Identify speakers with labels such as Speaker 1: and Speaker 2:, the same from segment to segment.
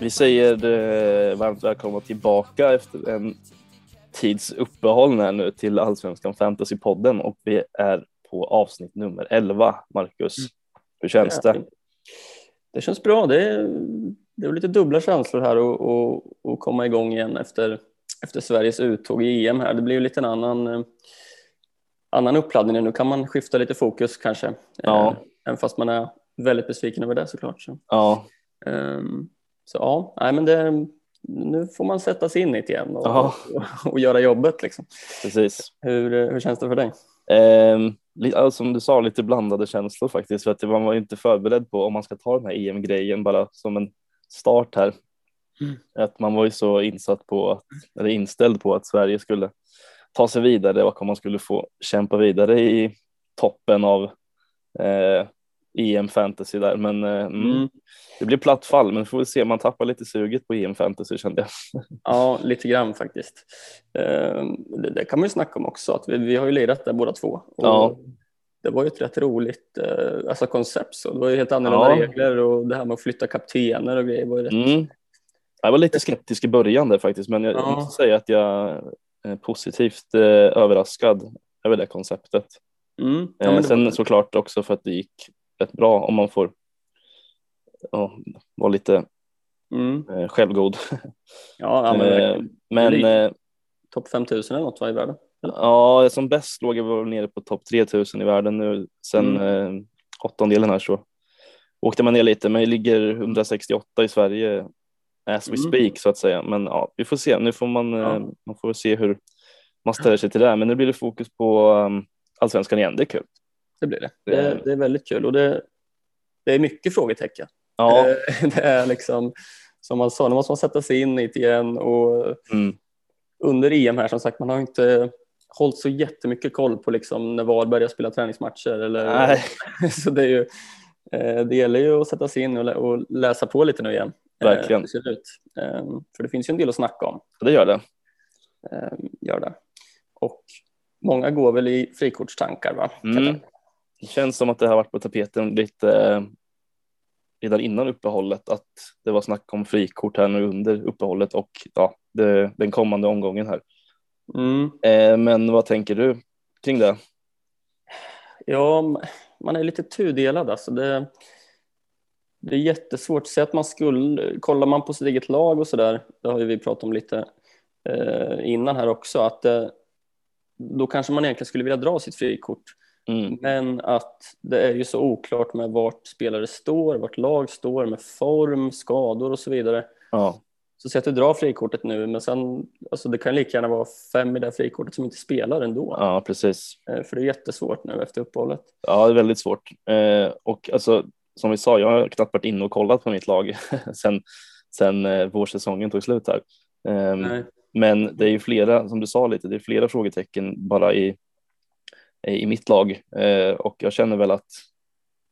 Speaker 1: Vi säger eh, varmt välkomna tillbaka efter en tids uppehåll här nu till Allsvenskan Fantasypodden och vi är på avsnitt nummer 11. Marcus,
Speaker 2: Mm.
Speaker 1: hur känns det?
Speaker 2: Det känns bra. Det är, det är lite dubbla känslor här och, och, och komma igång igen efter, efter Sveriges uttåg i EM här. Det blir ju lite en annan, eh, annan uppladdning. Nu kan man skifta lite fokus kanske.
Speaker 1: Ja.
Speaker 2: Eh, även fast man är väldigt besviken över det såklart. Så,
Speaker 1: Ja,
Speaker 2: Ehm, så ja, nej, men det, nu får man sätta sig in i det igen och, och, och göra jobbet. Liksom.
Speaker 1: precis.
Speaker 2: Hur, hur känns det för dig?
Speaker 1: Eh, som du sa, lite blandade känslor faktiskt för att man var ju inte förberedd på om man ska ta den här EM-grejen bara som en start här.
Speaker 2: Mm.
Speaker 1: Att man var ju så insatt på, att, eller inställd på att Sverige skulle ta sig vidare och om man skulle få kämpa vidare i toppen av eh, EM fantasy där. Men eh, mm,
Speaker 2: Mm.
Speaker 1: det blir platt fall, men får vi se. Man tappar lite suget på EM fantasy kände jag.
Speaker 2: Ja, lite grann faktiskt. Ehm, Det, det kan man ju snacka om också, att vi, vi har ju lirat där båda två.
Speaker 1: Ja.
Speaker 2: Det var ju ett rätt roligt eh, alltså koncept, så det var ju helt annorlunda
Speaker 1: Ja.
Speaker 2: regler och det här med att flytta kaptener och grejer var ju rätt.
Speaker 1: Mm. Jag var lite skeptisk i början där faktiskt, men jag
Speaker 2: Ja.
Speaker 1: måste säga att jag är positivt eh, överraskad över det konceptet.
Speaker 2: Mm. Ja,
Speaker 1: Eh,
Speaker 2: men det
Speaker 1: sen
Speaker 2: var,
Speaker 1: såklart också för att det gick rätt bra om man får ja, vara lite
Speaker 2: mm.
Speaker 1: eh, självgod.
Speaker 2: Ja, men
Speaker 1: Eh, men
Speaker 2: är
Speaker 1: eh,
Speaker 2: topp 5000 eller något var i världen.
Speaker 1: ja, som bäst låg jag nere på topp 3000 i världen nu. Sen
Speaker 2: Mm.
Speaker 1: eh, åttondelen här så åkte man ner lite, men jag ligger 168 i Sverige as we
Speaker 2: Mm.
Speaker 1: speak så att säga. Men ja, vi får se. Nu får man,
Speaker 2: Ja.
Speaker 1: man får se hur man ställer sig till det. Men nu blir det fokus på um, allsvenskan igen. Det är kul.
Speaker 2: Det blir det.
Speaker 1: Det-
Speaker 2: Det, det är väldigt kul och det, det är mycket frågetecken.
Speaker 1: Ja,
Speaker 2: Det är liksom, som man sa, nu måste man sätta sig in i det igen och
Speaker 1: mm,
Speaker 2: under EM här som sagt, man har inte hållit så jättemycket koll på liksom när VAR börjar spela träningsmatcher. Eller,
Speaker 1: nej,
Speaker 2: så det, är ju, eh, det gäller ju att sätta sig in och, lä- och läsa på lite nu igen. eh,
Speaker 1: Verkligen.
Speaker 2: det ser ut. Eh, För det finns ju en del att snacka om.
Speaker 1: det gör det.
Speaker 2: eh, Gör det. Och många går väl i frikortstankar va?
Speaker 1: Mm. Det känns som att det har varit på tapeten lite eh, redan innan uppehållet att det var snack om frikort här nu under uppehållet och ja, det, den kommande omgången här.
Speaker 2: Mm.
Speaker 1: Eh, men vad tänker du kring det?
Speaker 2: Ja, man är lite tudelad alltså. Det, det är jättesvårt. Säg att man skulle, kollar man på sitt eget lag och sådär, det har ju vi pratat om lite eh, innan här också, att eh, då kanske man egentligen skulle vilja dra sitt frikort.
Speaker 1: Mm.
Speaker 2: Men att det är ju så oklart med vart spelare står, vart lag står, med form, skador och så vidare.
Speaker 1: Ja,
Speaker 2: Så säg att du drar frikortet nu, men sen, alltså det kan lika gärna vara fem i det här frikortet som inte spelar ändå.
Speaker 1: ja, precis.
Speaker 2: Eh, För det är jättesvårt nu efter uppehållet.
Speaker 1: Ja, det är väldigt svårt. Eh, och alltså, som vi sa, jag har knappt varit inne och kollat på mitt lag sen, sen eh, vårsäsongen tog slut här. Ehm,
Speaker 2: Nej.
Speaker 1: Men det är ju flera, som du sa lite, det är flera frågetecken bara i, Eh, i mitt lag eh, och jag känner väl att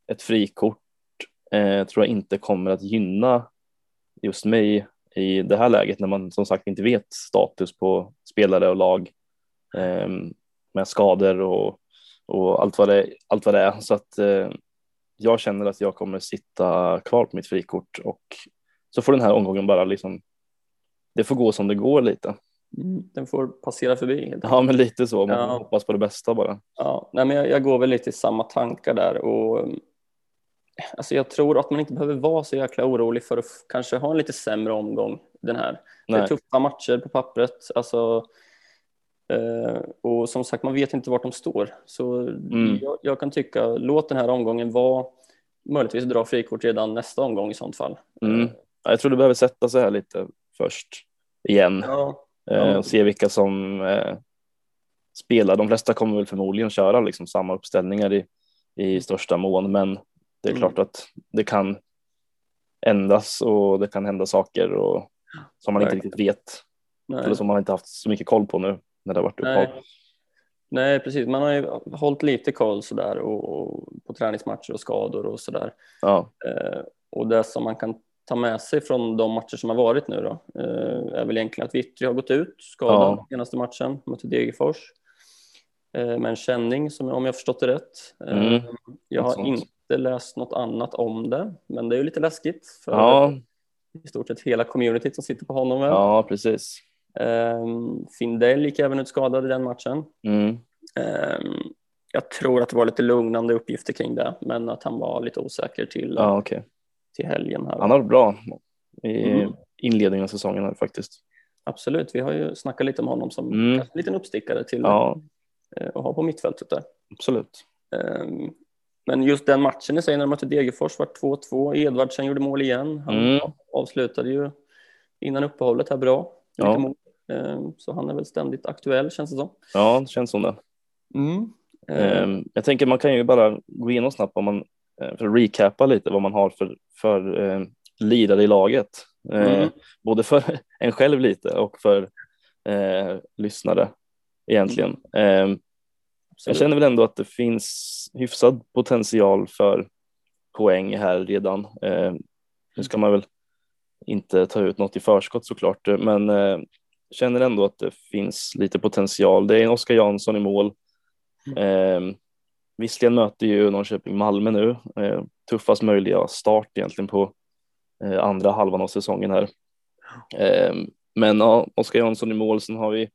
Speaker 1: ett frikort eh, tror jag inte kommer att gynna just mig i det här läget när man som sagt inte vet status på spelare och lag eh, med skador och, och allt, vad det, allt vad det är. Så att eh, jag känner att jag kommer sitta kvar på mitt frikort och så får den här omgången bara liksom det får gå som det går lite.
Speaker 2: Den får passera förbi.
Speaker 1: Ja, men lite så. Man
Speaker 2: Ja.
Speaker 1: hoppas på det bästa bara.
Speaker 2: Ja, nej, men jag, jag går väl lite i samma tankar där. Och, alltså jag tror att man inte behöver vara så jäkla orolig för att kanske ha en lite sämre omgång den här. Det är
Speaker 1: Nej.
Speaker 2: tuffa matcher på pappret. Alltså, eh, och som sagt, man vet inte vart de står. Så
Speaker 1: Mm.
Speaker 2: jag, jag kan tycka, låt den här omgången vara möjligtvis dra frikort redan nästa omgång i sånt fall.
Speaker 1: Mm. Ja, Jag tror det behöver sätta sig här lite först igen
Speaker 2: Ja,
Speaker 1: eh,
Speaker 2: ja.
Speaker 1: och se vilka som eh, spelar. De flesta kommer väl förmodligen köra liksom samma uppställningar i, i största mån, men det är
Speaker 2: Mm.
Speaker 1: klart att det kan ändras och det kan hända saker och som man inte
Speaker 2: Verkligen.
Speaker 1: riktigt vet
Speaker 2: nej.
Speaker 1: eller som man inte haft så mycket koll på nu när det har varit
Speaker 2: Nej.
Speaker 1: uppehåll.
Speaker 2: Nej, precis. Man har ju hållit lite koll sådär och, och på träningsmatcher och skador och sådär.
Speaker 1: Ja,
Speaker 2: Eh, och det som man kan ta med sig från de matcher som har varit nu då eh, är väl egentligen att Vittry har gått ut skadad
Speaker 1: Ja.
Speaker 2: senaste matchen mot Degerfors eh, med en känning som om jag förstått det rätt. Eh,
Speaker 1: Mm.
Speaker 2: jag har
Speaker 1: sånt.
Speaker 2: inte läst något annat om det, men det är ju lite läskigt för
Speaker 1: Ja,
Speaker 2: i stort sett hela communityt som sitter på honom. väl.
Speaker 1: ja precis.
Speaker 2: Ehm, Findell gick även ut skadad i den matchen.
Speaker 1: Mm.
Speaker 2: Ehm, jag tror att det var lite lugnande uppgifter kring det, men att han var lite osäker till,
Speaker 1: Ja, okej.
Speaker 2: Till helgen. Här.
Speaker 1: Han har varit bra i
Speaker 2: Mm.
Speaker 1: inledningen av säsongen här faktiskt.
Speaker 2: Absolut, vi har ju snackat lite om honom som
Speaker 1: Mm.
Speaker 2: en liten uppstickare till
Speaker 1: Ja,
Speaker 2: eh, att ha på mittfältet där.
Speaker 1: absolut.
Speaker 2: Ehm, Men just den matchen i sig när de mötte Degerfors var 2-2. Edvardsen gjorde mål igen. Han
Speaker 1: Mm.
Speaker 2: avslutade ju innan uppehållet här bra.
Speaker 1: Ja.
Speaker 2: Ehm, Så han är väl ständigt aktuell känns det som.
Speaker 1: Ja, det känns som det.
Speaker 2: Ehm,
Speaker 1: Ehm, Jag tänker man kan ju bara gå igenom snabbt om man, för att recapa lite vad man har för, för eh, lirare i laget. Eh,
Speaker 2: Mm.
Speaker 1: Både för en själv lite och för eh, lyssnare egentligen. Ehm, jag känner väl ändå att det finns hyfsad potential för poäng här redan. Eh, nu ska man väl inte ta ut något i förskott såklart, eh, men eh, känner ändå att det finns lite potential. Det är en Oskar Jansson i mål. Eh, visserligen möter ju Norrköping Malmö nu, eh, tuffast möjliga start egentligen på eh, andra halvan av säsongen här. Eh, men ja, Oskar Jansson i mål, sen har vi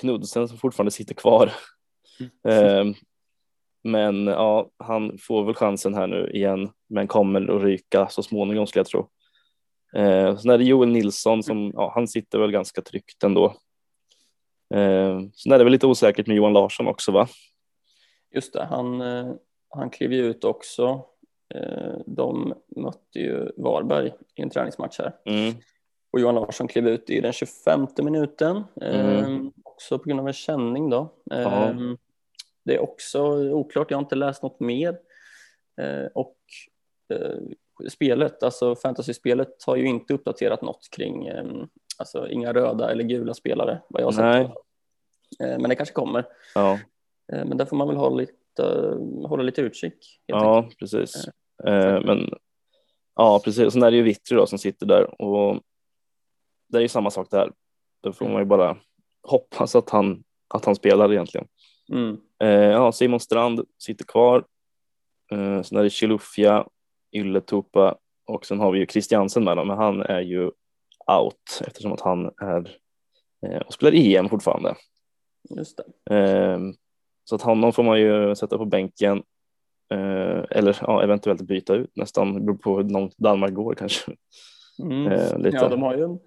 Speaker 1: Knudsen som fortfarande sitter kvar. Eh, men ja, han får väl chansen här nu igen, men kommer att ryka så småningom skulle jag tro. Eh, sen är det Joel Nilsson som, ja, han sitter väl ganska tryggt ändå. Eh, sen är det väl lite osäkert med Johan Larsson också va?
Speaker 2: Just det, han, eh, han klev ju ut också. Eh, De mötte ju Varberg i en träningsmatch här.
Speaker 1: Mm.
Speaker 2: Och Johan Larsson klev ut i den 25 minuten,
Speaker 1: Mm.
Speaker 2: också på grund av en känning då. Eh,
Speaker 1: Ja.
Speaker 2: Det är också oklart, jag har inte läst något mer. Eh, och spelet, alltså fantasy-spelet har ju inte uppdaterat något kring, eh, alltså inga röda eller gula spelare vad jag har sett. Men det kanske kommer.
Speaker 1: Ja,
Speaker 2: men där får man väl hålla lite, hålla lite utkik.
Speaker 1: ja
Speaker 2: enkelt.
Speaker 1: precis. Eh, men ja, precis. Sen är det ju Vittry då som sitter där och det är ju samma sak där. Då får man ju bara hoppas att han, att han spelar egentligen.
Speaker 2: Mm.
Speaker 1: Eh, ja, Simon Strand sitter kvar. Eh, sen är det Chilufya, Ylletupa och sen har vi ju Christiansen med då, men han är ju out eftersom att han är eh, och spelar EM fortfarande.
Speaker 2: Just det.
Speaker 1: Så att honom får man ju sätta på bänken eh, eller ja, eventuellt byta ut nästan, det beror på hur långt Danmark går kanske.
Speaker 2: Mm.
Speaker 1: Eh, lite.
Speaker 2: Ja, de har ju en,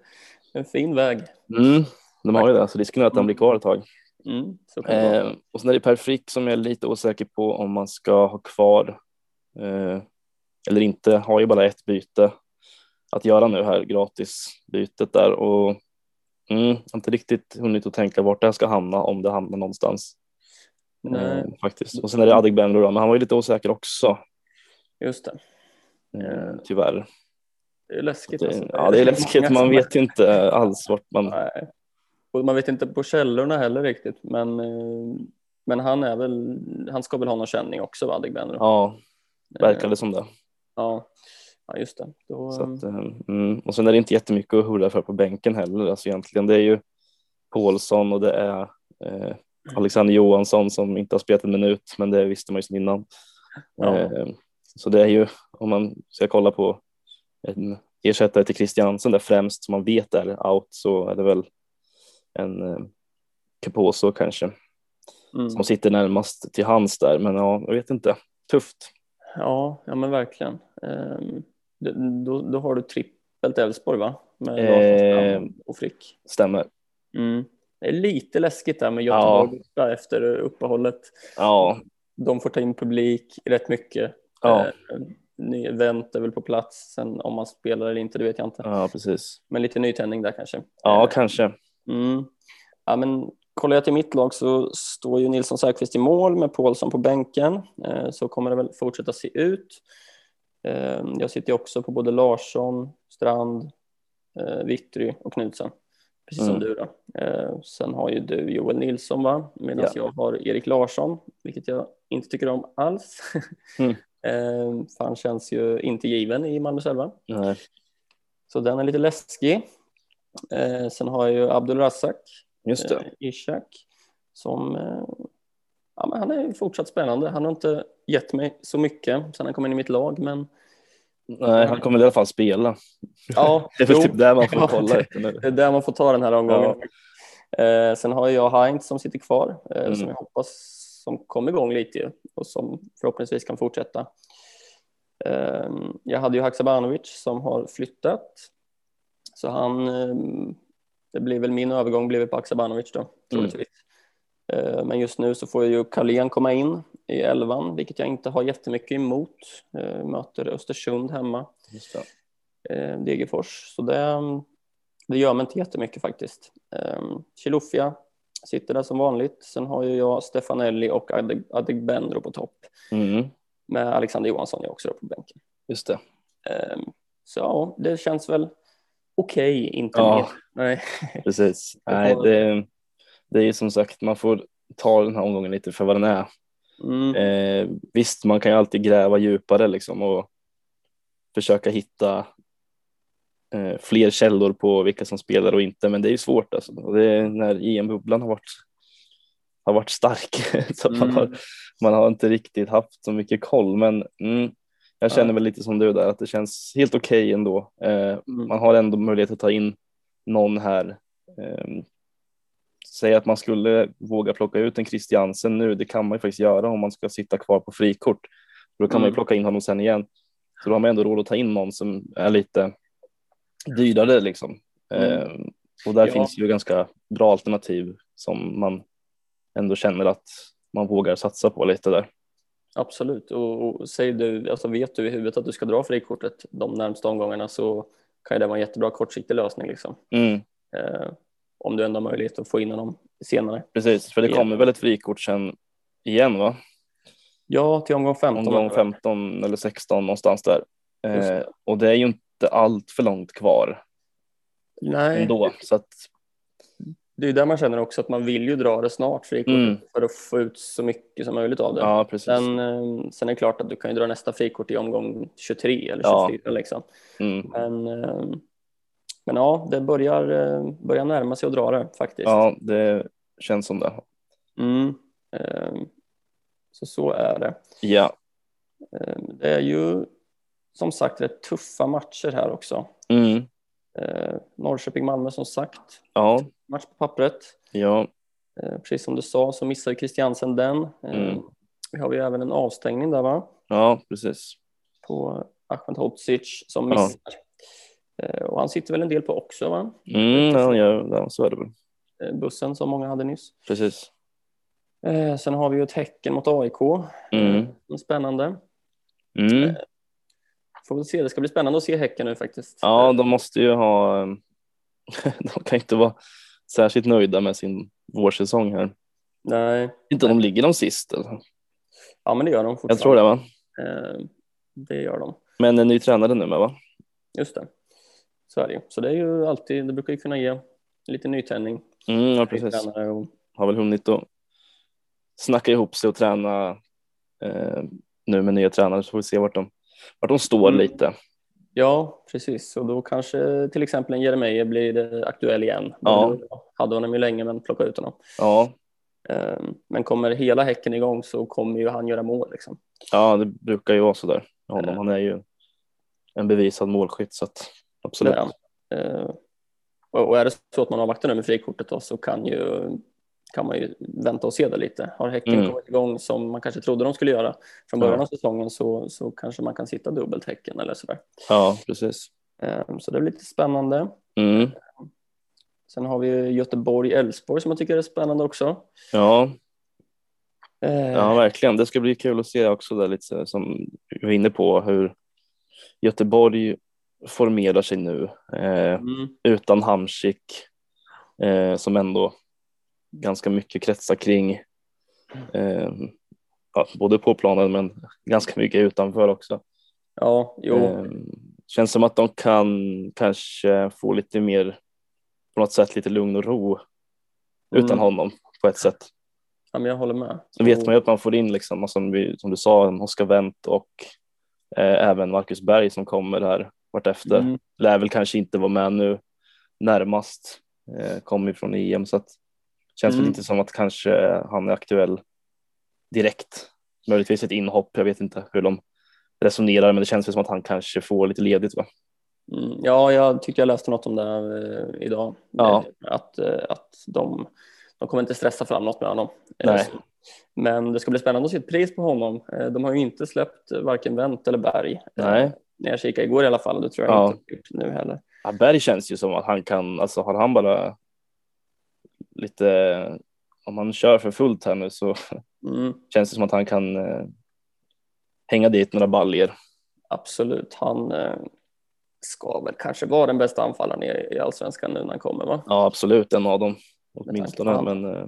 Speaker 2: en fin väg.
Speaker 1: Mm, de har ju det, så risken är att han blir kvar ett tag.
Speaker 2: Mm.
Speaker 1: Eh, och sen är det Per Frick som jag är lite osäker på om man ska ha kvar eh, eller inte. Har ju bara ett byte att göra nu här, gratis bytet där och mm, inte riktigt hunnit att tänka vart det här ska hamna om det hamnar någonstans.
Speaker 2: Nej,
Speaker 1: Eh, faktiskt. Och sen är det Adegbenro då, men han var ju lite osäker också
Speaker 2: just det.
Speaker 1: eh, tyvärr.
Speaker 2: Det är läskigt. alltså.
Speaker 1: Det, ja, det är läskigt, man vet ju inte alls vart man...
Speaker 2: Nej. Och man vet inte på källorna heller riktigt, men, eh, men han är väl, han ska väl ha någon känning också, va, Adegbenro?
Speaker 1: Ja, verkar det som det.
Speaker 2: Ja, ja just det. Då,
Speaker 1: att, eh, mm. Och sen är det inte jättemycket att hurra för på bänken heller. Alltså egentligen det är ju Paulsson och det är eh, Alexander Johansson som inte har spelat en minut, men det visste man ju sedan innan.
Speaker 2: Ja.
Speaker 1: Eh, så det är ju, om man ska kolla på en ersättare till Christiansen där främst som man vet är out så är det väl en eh, Caposo kanske
Speaker 2: mm.
Speaker 1: som sitter närmast till hands där. Men ja, jag vet inte. Tufft.
Speaker 2: ja, ja, men verkligen. Ehm, då, då har du trippelt Elfsborg, va? Med
Speaker 1: Eh,
Speaker 2: Strand och Frick.
Speaker 1: Stämmer.
Speaker 2: Mm. Det är lite läskigt där med Göteborg borta efter uppehållet.
Speaker 1: Ja,
Speaker 2: De får ta in publik rätt mycket.
Speaker 1: ja,
Speaker 2: Eh, event är väl på plats. Sen om man spelar eller inte, det vet jag inte.
Speaker 1: ja precis.
Speaker 2: Men lite nytändning där kanske.
Speaker 1: Ja,
Speaker 2: Eh,
Speaker 1: kanske.
Speaker 2: Mm. Ja, men kollar jag till mitt lag så står ju Nilsson Säfqvist i mål med Paulsson på bänken. Eh, Så kommer det väl fortsätta se ut. Eh, Jag sitter ju också på både Larsson, Strand, eh, Vittry och Knutsen. Precis som
Speaker 1: Mm.
Speaker 2: du då. Eh, Sen har ju du Joel Nilsson va? Medan
Speaker 1: Ja.
Speaker 2: jag har Erik Larsson, vilket jag inte tycker om alls.
Speaker 1: Mm.
Speaker 2: Eh, För han känns ju inte given i Malmö själva.
Speaker 1: Nej.
Speaker 2: Så den är lite läskig. Eh, Sen har jag ju Abdul Razak
Speaker 1: Just det.
Speaker 2: eh, Ishak som eh, ja, men han är fortsatt spännande. Han har inte gett mig så mycket sen han kom in i mitt lag, men
Speaker 1: Nej, han kommer i alla fall spela.
Speaker 2: ja,
Speaker 1: Det är väl typ där man får
Speaker 2: Ja,
Speaker 1: kolla
Speaker 2: det-
Speaker 1: nu.
Speaker 2: det är där man får ta den här omgången. Eh, sen har jag Heinz som sitter kvar, eh,
Speaker 1: Mm.
Speaker 2: som jag hoppas som kom igång lite och som förhoppningsvis kan fortsätta. Eh, jag hade ju Haksabanovic som har flyttat, så han, eh, det blir väl min övergång blir på Haksabanovic då, troligtvis. Eh, men just nu så får ju Carlén komma in i elvan, vilket jag inte har jättemycket emot. Eh, möter Östersund hemma
Speaker 1: Just det.
Speaker 2: eh, Degerfors. Så det, det gör mig inte jättemycket faktiskt. Eh, Chilufya sitter där som vanligt. Sen har ju jag Stefanelli och Adeg- Adegbenro på topp.
Speaker 1: Mm,
Speaker 2: Med Alexander Johansson är också där på bänken.
Speaker 1: just det.
Speaker 2: Eh, så ja, det känns väl okej, inte
Speaker 1: Ja.
Speaker 2: mer. Nej.
Speaker 1: Precis. Nej, det, det är ju som sagt, man får ta den här omgången lite för vad den är.
Speaker 2: Mm,
Speaker 1: Eh, visst, man kan ju alltid gräva djupare liksom och försöka hitta eh, fler källor på vilka som spelar och inte, men det är ju svårt alltså. Och Det är när EM-bubblan har varit, har varit stark så man,
Speaker 2: Mm.
Speaker 1: har, man har inte riktigt haft så mycket koll, men mm, jag känner
Speaker 2: Ja.
Speaker 1: väl lite som du där att det känns helt okej ändå. Eh,
Speaker 2: mm,
Speaker 1: man har ändå möjlighet att ta in någon här. Eh, säg att man skulle våga plocka ut en Christiansen nu, det kan man ju faktiskt göra om man ska sitta kvar på frikort. Då kan man ju
Speaker 2: Mm.
Speaker 1: plocka in honom sen igen. Så då har man ändå råd att ta in någon som är lite dyrare liksom.
Speaker 2: Mm.
Speaker 1: Eh, och där
Speaker 2: Ja.
Speaker 1: finns ju ganska bra alternativ som man ändå känner att man vågar satsa på lite där.
Speaker 2: Absolut. Och, och säger du, alltså vet du i huvudet att du ska dra frikortet de närmsta omgångarna så kan ju det vara en jättebra kortsiktig lösning. Liksom.
Speaker 1: Mm,
Speaker 2: Eh, om du ändå har möjlighet att få in honom senare.
Speaker 1: precis, för det
Speaker 2: Ja.
Speaker 1: kommer väl ett frikort sen igen va?
Speaker 2: Ja, till omgång 15.
Speaker 1: omgång 15 eller 16 någonstans där. Eh, och det är ju inte allt för långt kvar
Speaker 2: Nej,
Speaker 1: ändå. Så att,
Speaker 2: det är där man känner också att man vill ju dra det snart, frikortet,
Speaker 1: Mm.
Speaker 2: för att få ut så mycket som möjligt av det.
Speaker 1: ja, precis.
Speaker 2: Sen, eh, sen är det klart att du kan ju dra nästa frikort i omgång 23 eller
Speaker 1: Ja.
Speaker 2: 24 liksom.
Speaker 1: Mm.
Speaker 2: Men, eh, men ja, det börjar, eh, börjar närma sig att dra det faktiskt.
Speaker 1: Ja, det känns som det.
Speaker 2: Mm. Eh, Så så är det.
Speaker 1: Ja.
Speaker 2: Eh, Det är ju som sagt rätt tuffa matcher här också.
Speaker 1: Mm.
Speaker 2: Eh, Norrköping-Malmö som sagt,
Speaker 1: Ja,
Speaker 2: match på pappret.
Speaker 1: ja,
Speaker 2: Precis som du sa så missar Christiansen den.
Speaker 1: Mm.
Speaker 2: Vi har ju även en avstängning där va?
Speaker 1: ja, precis.
Speaker 2: På Ahmed Hodzic som
Speaker 1: Ja.
Speaker 2: missar. Eh, Och han sitter väl en del på också va?
Speaker 1: Mm, ja, ja, så är det väl.
Speaker 2: Eh, Bussen som många hade nyss.
Speaker 1: Precis.
Speaker 2: Eh, Sen har vi ju ett Häcken mot AIK.
Speaker 1: Mm.
Speaker 2: Eh, Spännande.
Speaker 1: Mm.
Speaker 2: Får väl se, det ska bli spännande att se Häcken nu faktiskt.
Speaker 1: Ja, de måste ju ha... De kan inte vara särskilt nöjda med sin vårsäsong här.
Speaker 2: Nej,
Speaker 1: Inte om de ligger de sist. Eller?
Speaker 2: ja men det gör de fortfarande.
Speaker 1: Jag tror det va?
Speaker 2: Eh, Det gör de.
Speaker 1: Men en ny tränare nu med va?
Speaker 2: Just det. Så är det ju. Så det är ju alltid, det brukar ju kunna ge lite nytändning.
Speaker 1: Mm, ja, precis.
Speaker 2: och-
Speaker 1: har väl hunnit att snacka ihop sig och träna eh, nu med nya tränare så får vi se vart de, vart de står
Speaker 2: Mm.
Speaker 1: lite.
Speaker 2: Ja, precis. Och då kanske till exempel en Jeremejeff blir aktuell igen.
Speaker 1: Ja.
Speaker 2: Hade honom ju länge men plocka ut honom.
Speaker 1: Ja,
Speaker 2: Eh, Men kommer hela Häcken igång så kommer ju han göra mål liksom.
Speaker 1: ja, det brukar ju vara så där. Honom. Han är ju en bevisad målskytt så att absolut.
Speaker 2: Eh, Och är det så att man avvaktar nu med frikortet då, så kan, ju, kan man ju vänta och se det lite. Har Häcken
Speaker 1: Mm.
Speaker 2: kommit igång som man kanske trodde de skulle göra från början
Speaker 1: Ja.
Speaker 2: av säsongen så, så kanske man kan sitta dubbelt Häcken eller sådär.
Speaker 1: Ja, precis.
Speaker 2: Eh, Så det är lite spännande.
Speaker 1: Mm.
Speaker 2: Sen har vi Göteborg-Elfsborg som jag tycker är spännande också.
Speaker 1: Ja,
Speaker 2: Eh,
Speaker 1: ja, verkligen. Det ska bli kul att se också där lite som vi var inne på hur Göteborg formerar sig nu eh,
Speaker 2: Mm,
Speaker 1: utan Hamsik eh, som ändå ganska mycket kretsar kring eh, ja, både på planen men ganska mycket utanför också.
Speaker 2: ja, jo.
Speaker 1: Eh, känns som att de kan kanske få lite mer på något sätt lite lugn och ro utan
Speaker 2: Mm.
Speaker 1: honom på ett sätt.
Speaker 2: Ja, men jag håller med.
Speaker 1: Så vet man ju att man får in liksom, som, vi, som du sa, en Oskar Wendt och eh, även Marcus Berg som kommer här vartefter.
Speaker 2: Mm,
Speaker 1: Lär väl kanske inte vara med nu närmast, eh, kommer från EM så att känns väl
Speaker 2: Mm.
Speaker 1: inte som att kanske han är aktuell direkt. möjligtvis ett inhopp. Jag vet inte hur de resonerar, men det känns som att han kanske får lite ledigt. Va?
Speaker 2: Mm, ja, jag tyckte jag läste något om det eh, idag.
Speaker 1: Ja.
Speaker 2: Att, eh, att de, de kommer inte stressa fram något med honom. Eh,
Speaker 1: Nej.
Speaker 2: Men det ska bli spännande att se ett pris på honom. Eh, De har ju inte släppt varken Wendt eller Berg. Eh,
Speaker 1: Nej.
Speaker 2: När jag kikade igår i alla fall. Det tror jag
Speaker 1: Ja.
Speaker 2: inte gjort nu heller.
Speaker 1: Ja, Berg känns ju som att han kan, alltså har han bara lite, om han kör för fullt här nu så
Speaker 2: Mm,
Speaker 1: känns det som att han kan eh, hänga dit några baljer.
Speaker 2: absolut. Han eh, ska väl kanske vara den bästa anfallaren i, i allsvenskan nu när han kommer, va?
Speaker 1: Ja, absolut en av dem åtminstone. Men eh,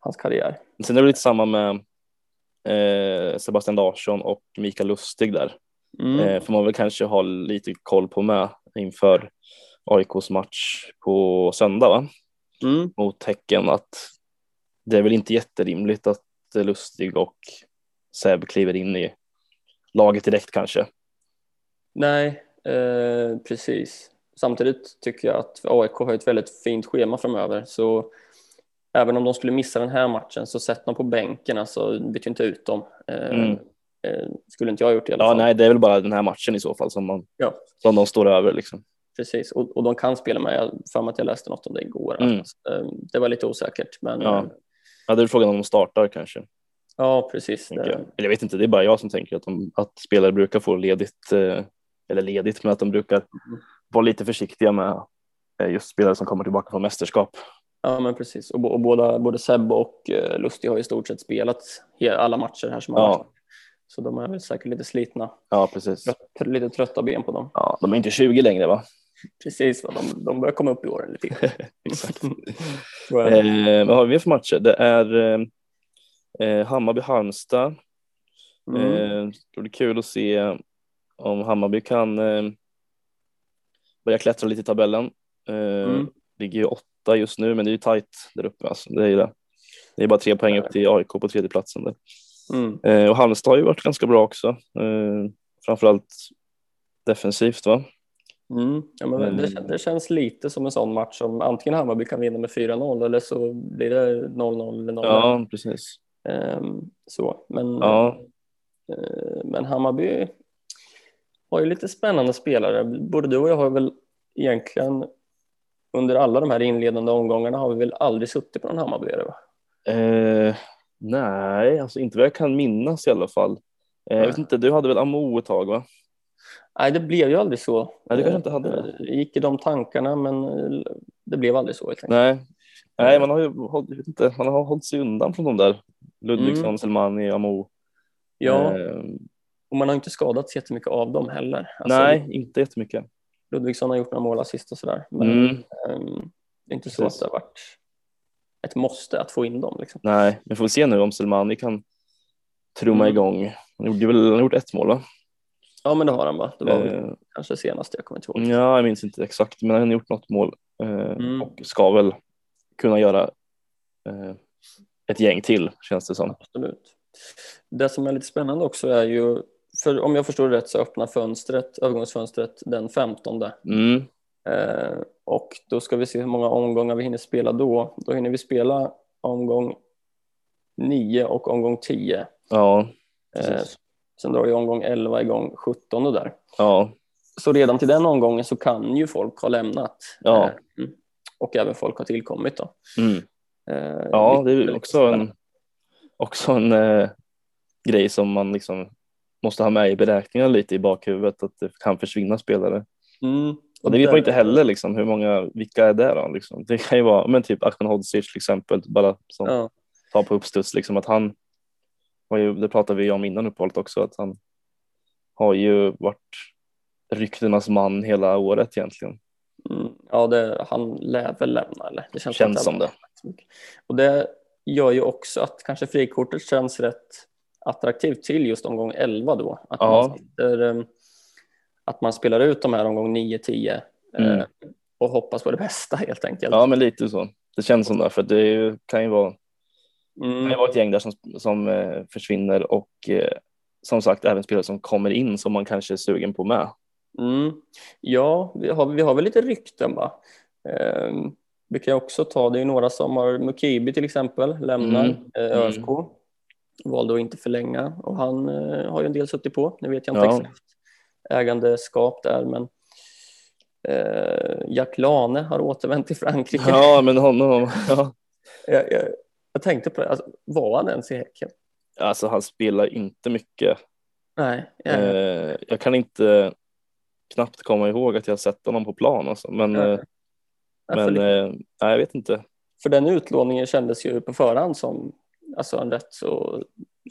Speaker 2: Hans karriär.
Speaker 1: sen är det lite samma med eh, Sebastian Larsson och Mikael Lustig där.
Speaker 2: Mm.
Speaker 1: Eh, får man väl kanske ha lite koll på med inför AIKs match på söndag va?
Speaker 2: Mm.
Speaker 1: mot Häcken att det är väl inte jätterimligt att Lustig och Seb kliver in i laget direkt kanske.
Speaker 2: Nej, eh, precis. Samtidigt tycker jag att AIK har ett väldigt fint schema framöver. Så även om de skulle missa den här matchen så sätt dem på bänken. Alltså byt inte ut dem. Eh,
Speaker 1: Mm.
Speaker 2: Eh, skulle inte jag ha gjort i alla
Speaker 1: Ja,
Speaker 2: fall.
Speaker 1: nej, det är väl bara den här matchen i så fall som, man,
Speaker 2: Ja.
Speaker 1: som de står över liksom.
Speaker 2: Precis, och, och de kan spela med. Jag för mig att jag läste något om det igår.
Speaker 1: Mm.
Speaker 2: Alltså, eh, det var lite osäkert. Men
Speaker 1: Ja.
Speaker 2: eh,
Speaker 1: Ja, det är frågan om de startar kanske.
Speaker 2: ja precis. Det,
Speaker 1: jag. Eller jag vet inte, det är bara jag som tänker att, de, att spelare brukar få ledigt, eh, eller ledigt, men att de brukar vara lite försiktiga med just spelare som kommer tillbaka från mästerskap.
Speaker 2: ja, men precis. Och, och båda, både Seb och Lustig har i stort sett spelat alla matcher här som har
Speaker 1: Ja.
Speaker 2: varit. Så de är väl säkert lite slitna.
Speaker 1: Ja, precis.
Speaker 2: Trött, lite trötta ben på dem.
Speaker 1: Ja, de är inte 20 längre va?
Speaker 2: Precis, va? De, de börjar komma upp i åren lite.
Speaker 1: Exakt. Eh, vad har vi för matcher? Det är eh, eh, Hammarby-Halmstad.
Speaker 2: Mm.
Speaker 1: Eh, det blir kul att se om Hammarby kan eh, börja klättra lite i tabellen. Eh,
Speaker 2: Mm.
Speaker 1: Ligger ju åtta just nu, men det är ju tajt där uppe. Alltså. Det, är det. det är bara tre poäng upp till AIK på tredje platsen. Där.
Speaker 2: Mm.
Speaker 1: Eh, och Halmstad har ju varit ganska bra också. Eh, framförallt defensivt va?
Speaker 2: Mm. Ja, men det, kän- det känns lite som en sån match som antingen Hammarby kan vinna med 4-0 eller så blir det 0-0 eller 0
Speaker 1: Ja, precis.
Speaker 2: Ehm, så. Men,
Speaker 1: Ja.
Speaker 2: eh, men Hammarby har ju lite spännande spelare. Både du och jag har väl egentligen under alla de här inledande omgångarna har vi väl aldrig suttit på någon Hammarbyare va?
Speaker 1: Eh, nej, alltså inte vad jag kan minnas i alla fall. Eh, jag vet inte, du hade väl Amo ett tag va?
Speaker 2: Nej, det blev ju aldrig så.
Speaker 1: Nej, du kanske inte hade det.
Speaker 2: Eh, gick i de tankarna, men eh, det blev aldrig så helt enkelt.
Speaker 1: Nej, nej man har ju hållit, jag inte, man har hållit sig undan från de där. Ludvigsson,
Speaker 2: Mm.
Speaker 1: Selmani, Amo.
Speaker 2: Ja,
Speaker 1: Eh,
Speaker 2: och man har inte skadats jättemycket av dem heller. Alltså,
Speaker 1: nej, inte jättemycket.
Speaker 2: Ludvigsson har gjort några mål assist och sådär. Men
Speaker 1: Mm,
Speaker 2: ehm, det är inte så
Speaker 1: Precis.
Speaker 2: att det har varit ett måste att få in dem. Liksom.
Speaker 1: nej, vi får se nu om Selmani kan trumma
Speaker 2: Mm.
Speaker 1: igång. Han gjorde väl han har gjort ett mål va?
Speaker 2: Ja, men det har han va? Det var
Speaker 1: Eh,
Speaker 2: kanske senast jag kommer inte ihåg.
Speaker 1: ja, jag minns inte exakt, men han har gjort något mål eh,
Speaker 2: Mm.
Speaker 1: och ska väl kunna göra eh, ett gäng till känns det som.
Speaker 2: Absolut. Det som är lite spännande också är ju, för om jag förstår det rätt så öppnar fönstret, övergångsfönstret den 15.
Speaker 1: Mm.
Speaker 2: Eh, och då ska vi se hur många omgångar vi hinner spela då. Då hinner vi spela omgång 9 och omgång 10.
Speaker 1: Ja,
Speaker 2: Eh,
Speaker 1: precis.
Speaker 2: sen drar ju omgång 11 igång 17 och där.
Speaker 1: Ja,
Speaker 2: Så redan till den omgången så kan ju folk ha lämnat.
Speaker 1: Ja.
Speaker 2: Eh, mm. och även folk har tillkommit då.
Speaker 1: mm. Ja det är också en, också en eh, grej som man liksom måste ha med i beräkningarna lite i bakhuvudet att det kan försvinna spelare.
Speaker 2: Mm.
Speaker 1: Och det vet man inte heller liksom, hur många, vilka är det då? Liksom. Det kan ju vara, men typ Ahmed Hodzic till exempel, bara som
Speaker 2: Ja,
Speaker 1: tar på uppstuds liksom att han ju, det pratade vi om innan uppehållet också, att han har ju varit ryktenas man hela året egentligen.
Speaker 2: mm. ja det, han lär väl lämna eller? Det känns,
Speaker 1: Känns som det.
Speaker 2: Och det gör ju också att kanske frikortet känns rätt attraktivt till just omgång 11 då. Att,
Speaker 1: Ja.
Speaker 2: man, sitter, eh, att man spelar ut de här omgång 9, 10 eh,
Speaker 1: Mm.
Speaker 2: och hoppas på det bästa helt enkelt.
Speaker 1: Ja, men lite så. Det känns som det, för det ju- kan ju vara Det kan ju
Speaker 2: Mm.
Speaker 1: vara ett gäng där som, som eh, försvinner och eh, som sagt även spelare som kommer in som man kanske är sugen på med.
Speaker 2: Mm. Ja, vi har, vi har väl lite rykten va. Eh, vi kan också ta, det är ju några som har, Mukibi till exempel lämnar
Speaker 1: Mm.
Speaker 2: eh,
Speaker 1: Mm.
Speaker 2: ÖSK. valde att inte förlänga och han eh, har ju en del suttit på. Nu vet jag inte
Speaker 1: Ja.
Speaker 2: exakt ägandeskap där men eh, Jack Lane har återvänt till Frankrike.
Speaker 1: Ja, men honom, ja.
Speaker 2: Jag, jag, jag tänkte på det, alltså, var han ens i Häcken?
Speaker 1: Alltså han spelar inte mycket.
Speaker 2: Nej, ja,
Speaker 1: Eh, jag kan inte knappt komma ihåg att jag sett honom på plan alltså. men,
Speaker 2: Ja.
Speaker 1: eh, men eh, nej, jag vet inte.
Speaker 2: för den utlåningen kändes ju på förhand som alltså, en rätt så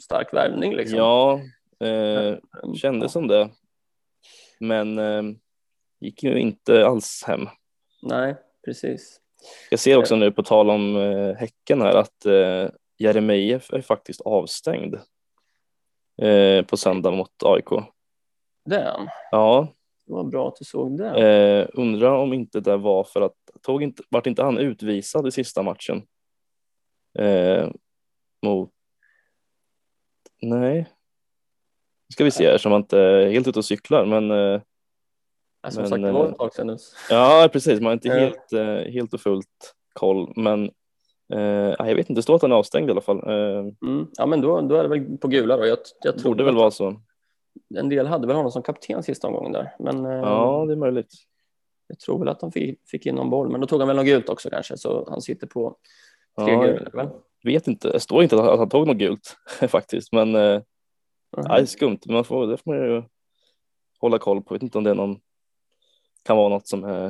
Speaker 2: stark värvning. Liksom.
Speaker 1: Ja, eh, kändes som det. Men eh, gick ju inte alls hem.
Speaker 2: Nej, precis.
Speaker 1: Jag ser också nu på tal om eh, Häcken här att eh, Jeremejeff är faktiskt avstängd eh, på söndag mot AIK.
Speaker 2: Den,
Speaker 1: Ja,
Speaker 2: det var bra att du såg den.
Speaker 1: eh, undrar om inte det var för att tog inte, vart inte han utvisad i sista matchen? Eh, mot Nej. Ska vi se här som man inte är helt ute och cyklar men eh,
Speaker 2: Ja, som
Speaker 1: men,
Speaker 2: sagt, det var
Speaker 1: eh,
Speaker 2: ett tag sedan nu.
Speaker 1: ja precis man har inte
Speaker 2: Ja.
Speaker 1: helt, eh, helt och fullt koll men eh, jag vet inte, det står att han är avstängd i alla fall. Eh,
Speaker 2: Mm. Ja, men då, då är det väl på gula då. Jag, jag tror
Speaker 1: borde väl vara så.
Speaker 2: En del hade väl honom som kapten sista omgången där. Men eh,
Speaker 1: Ja, det är möjligt.
Speaker 2: jag tror väl att han fick, fick in någon boll. Men då tog han väl något gult också kanske. Så han sitter på tre
Speaker 1: Ja,
Speaker 2: gula.
Speaker 1: Vet inte, det står inte att han tog något gult faktiskt, men. Nej, skumt. Man får, det får man ju hålla koll på. Jag vet inte om det är någon, kan vara något som är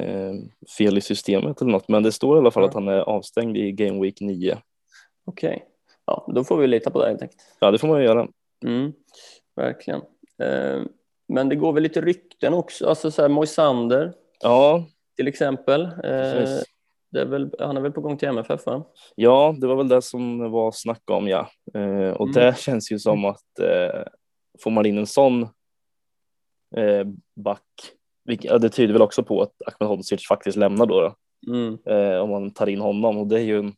Speaker 1: eh, fel i systemet eller något, men det står i alla fall
Speaker 2: Ja.
Speaker 1: att han är avstängd i Game Week 9.
Speaker 2: Okej, ja, då får vi lita på det helt enkelt.
Speaker 1: Ja, det får man ju göra.
Speaker 2: Mm, verkligen. Eh, men det går väl lite rykten också. Alltså så här, Moisander
Speaker 1: Ja,
Speaker 2: till exempel. Eh, är väl, han är väl på gång till MFF va?
Speaker 1: Ja, det var väl det som var snack om, ja. Eh, och
Speaker 2: Mm.
Speaker 1: det känns ju som att eh, får man in en sån eh, back, vilk- ja, det tyder väl också på att Ahmed Hodzic faktiskt lämnar då, då
Speaker 2: Mm.
Speaker 1: eh, om man tar in honom och det är ju en,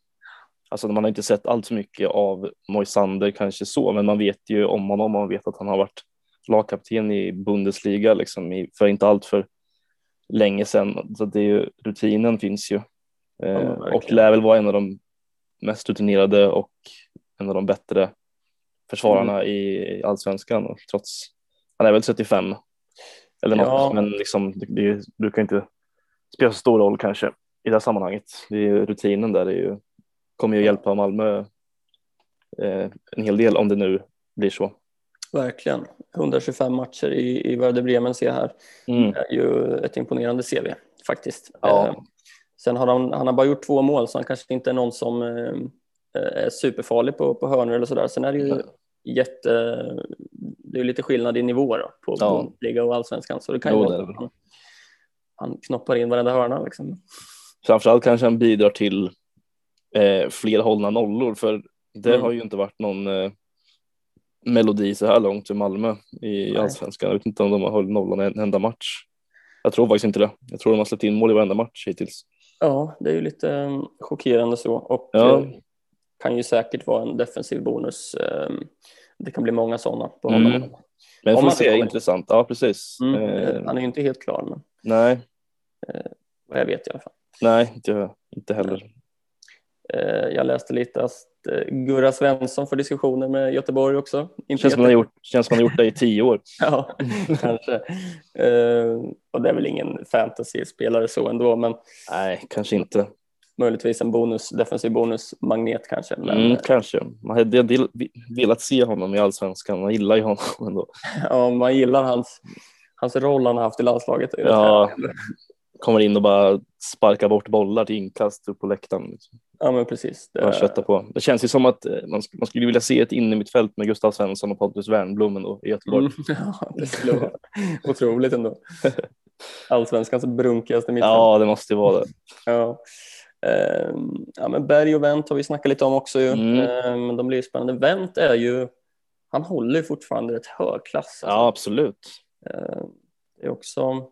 Speaker 1: alltså man har inte sett allt så mycket av Moisander kanske så, men man vet ju om honom och man vet att han har varit lagkapten i Bundesliga liksom i, för inte allt för länge sedan. Så det är ju, rutinen finns ju
Speaker 2: Ja,
Speaker 1: eh, och lär väl vara en av de mest rutinerade och en av de bättre försvararna
Speaker 2: Mm.
Speaker 1: i allsvenskan och trots han är väl 35 eller något,
Speaker 2: Ja.
Speaker 1: men liksom det, det brukar inte spela så stor roll kanske i det här sammanhanget. Det är ju rutinen där, det är ju, kommer ju hjälpa Malmö eh, en hel del om det nu blir så.
Speaker 2: Verkligen. 125 matcher i, i Werder Bremen ser jag här.
Speaker 1: Mm.
Speaker 2: Det är ju ett imponerande CV faktiskt.
Speaker 1: Ja.
Speaker 2: Eh, sen har han, han har bara gjort två mål så han kanske inte är någon som eh, är superfarlig på, på hörnor eller sådär. Sen är det ju
Speaker 1: Nej.
Speaker 2: jätte, det är lite skillnad i nivå då, på
Speaker 1: Ja.
Speaker 2: Bundesliga och allsvenskan så det kan
Speaker 1: Jo,
Speaker 2: ju vara att han, han knoppar in varenda hörna liksom.
Speaker 1: Framförallt kanske han bidrar till eh, fler hållna nollor för det
Speaker 2: Mm.
Speaker 1: har ju inte varit någon eh, melodi så här långt för Malmö i
Speaker 2: Nej.
Speaker 1: allsvenskan. Jag vet inte om de har hållit nollan en enda match. Jag tror faktiskt inte det. Jag tror de har släppt in mål i varenda match hittills.
Speaker 2: Ja, det är ju lite eh, chockerande så och
Speaker 1: Ja.
Speaker 2: eh, kan ju säkert vara en defensiv bonus. Eh, det kan bli många sådana på
Speaker 1: Mm.
Speaker 2: honom.
Speaker 1: Men
Speaker 2: Om
Speaker 1: får se, intressant. Ja, precis.
Speaker 2: Mm.
Speaker 1: Eh,
Speaker 2: Eh, Han är ju inte helt klar men
Speaker 1: nej,
Speaker 2: vad jag vet i alla fall.
Speaker 1: nej, inte, inte heller.
Speaker 2: Eh, Jag läste lite att eh, Gurra Svensson får diskussioner med Göteborg också. Inte
Speaker 1: Känns som man gjort, känns som man gjort det i tio år.
Speaker 2: Ja, kanske. Eh, Och det är väl ingen fantasy-spelare så ändå, men
Speaker 1: Nej, kanske inte.
Speaker 2: möjligtvis en bonus, defensiv bonusmagnet kanske. Men
Speaker 1: Mm, kanske. Man hade velat se honom i allsvenskan. Man gillar ju honom ändå.
Speaker 2: ja, man gillar hans, hans roll han har haft i landslaget.
Speaker 1: Ja. Kommer in och bara sparkar bort bollar till inkast upp på läktaren. Liksom.
Speaker 2: ja men precis. Det,
Speaker 1: på. Det känns ju som att eh, man, man skulle vilja se ett inne mitt fält med Gustav Svensson och Pontus Wernbloom ändå, i Göteborg.
Speaker 2: mm, ja, det skulle vara otroligt ändå. Allsvenskans brunkigaste mittfält.
Speaker 1: Ja, det måste ju vara det.
Speaker 2: Ja. Ehm, ja, men Berg och Wendt har vi snackat lite om också. Ju.
Speaker 1: Mm.
Speaker 2: Men de blir ju spännande. Wendt är ju, han håller ju fortfarande rätt hög klass.
Speaker 1: Ja, absolut.
Speaker 2: Ehm, det är också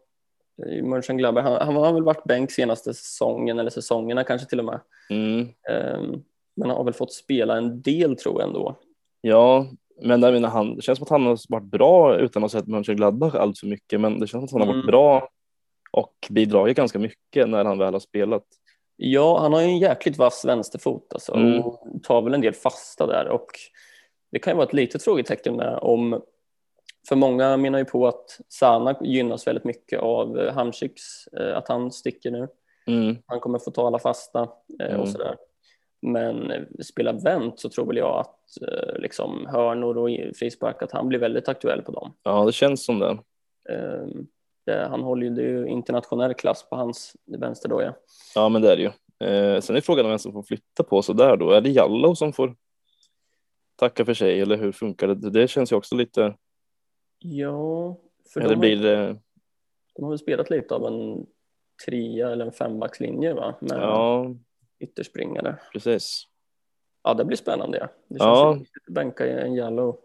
Speaker 2: i Mönchengladbach, han, han har väl varit bänk senaste säsongen eller säsongerna kanske till och med.
Speaker 1: Mm.
Speaker 2: Ehm, men han har väl fått spela en del tror jag ändå.
Speaker 1: Ja, men jag menar, han, det känns som att han har varit bra utan att ha sett Mönchengladbach allt för mycket. Men det känns som att han har varit
Speaker 2: Mm.
Speaker 1: bra och bidragit ganska mycket när han väl har spelat.
Speaker 2: Ja, han har ju en jäkligt vass vänsterfot alltså,
Speaker 1: Mm.
Speaker 2: och tar väl en del fasta där. Och det kan ju vara ett litet frågetecken med om, för många menar ju på att Sana gynnas väldigt mycket av eh, Hamsiks, eh, att han sticker nu.
Speaker 1: Mm.
Speaker 2: Han kommer få ta alla fasta eh,
Speaker 1: Mm.
Speaker 2: och sådär. Men eh, spela vänt så tror väl jag att liksom hörnor och frispark, att han blir väldigt aktuell på dem.
Speaker 1: Ja, det känns som det.
Speaker 2: Eh, det, han håller ju, det är ju internationell klass på hans vänster då ja.
Speaker 1: Men det är det ju. Sen är frågan om vem som får flytta på så där då. Är det Jallow som får tacka för sig eller hur funkar det? Det känns ju också lite,
Speaker 2: Ja, för
Speaker 1: eller
Speaker 2: de,
Speaker 1: blir det,
Speaker 2: de har väl spelat lite av en trea eller en fembackslinje va? Med
Speaker 1: ja,
Speaker 2: ytterspringare.
Speaker 1: precis.
Speaker 2: Ja, det blir spännande ja. Det känns
Speaker 1: Ja.
Speaker 2: viktigt att bänka i en yellow.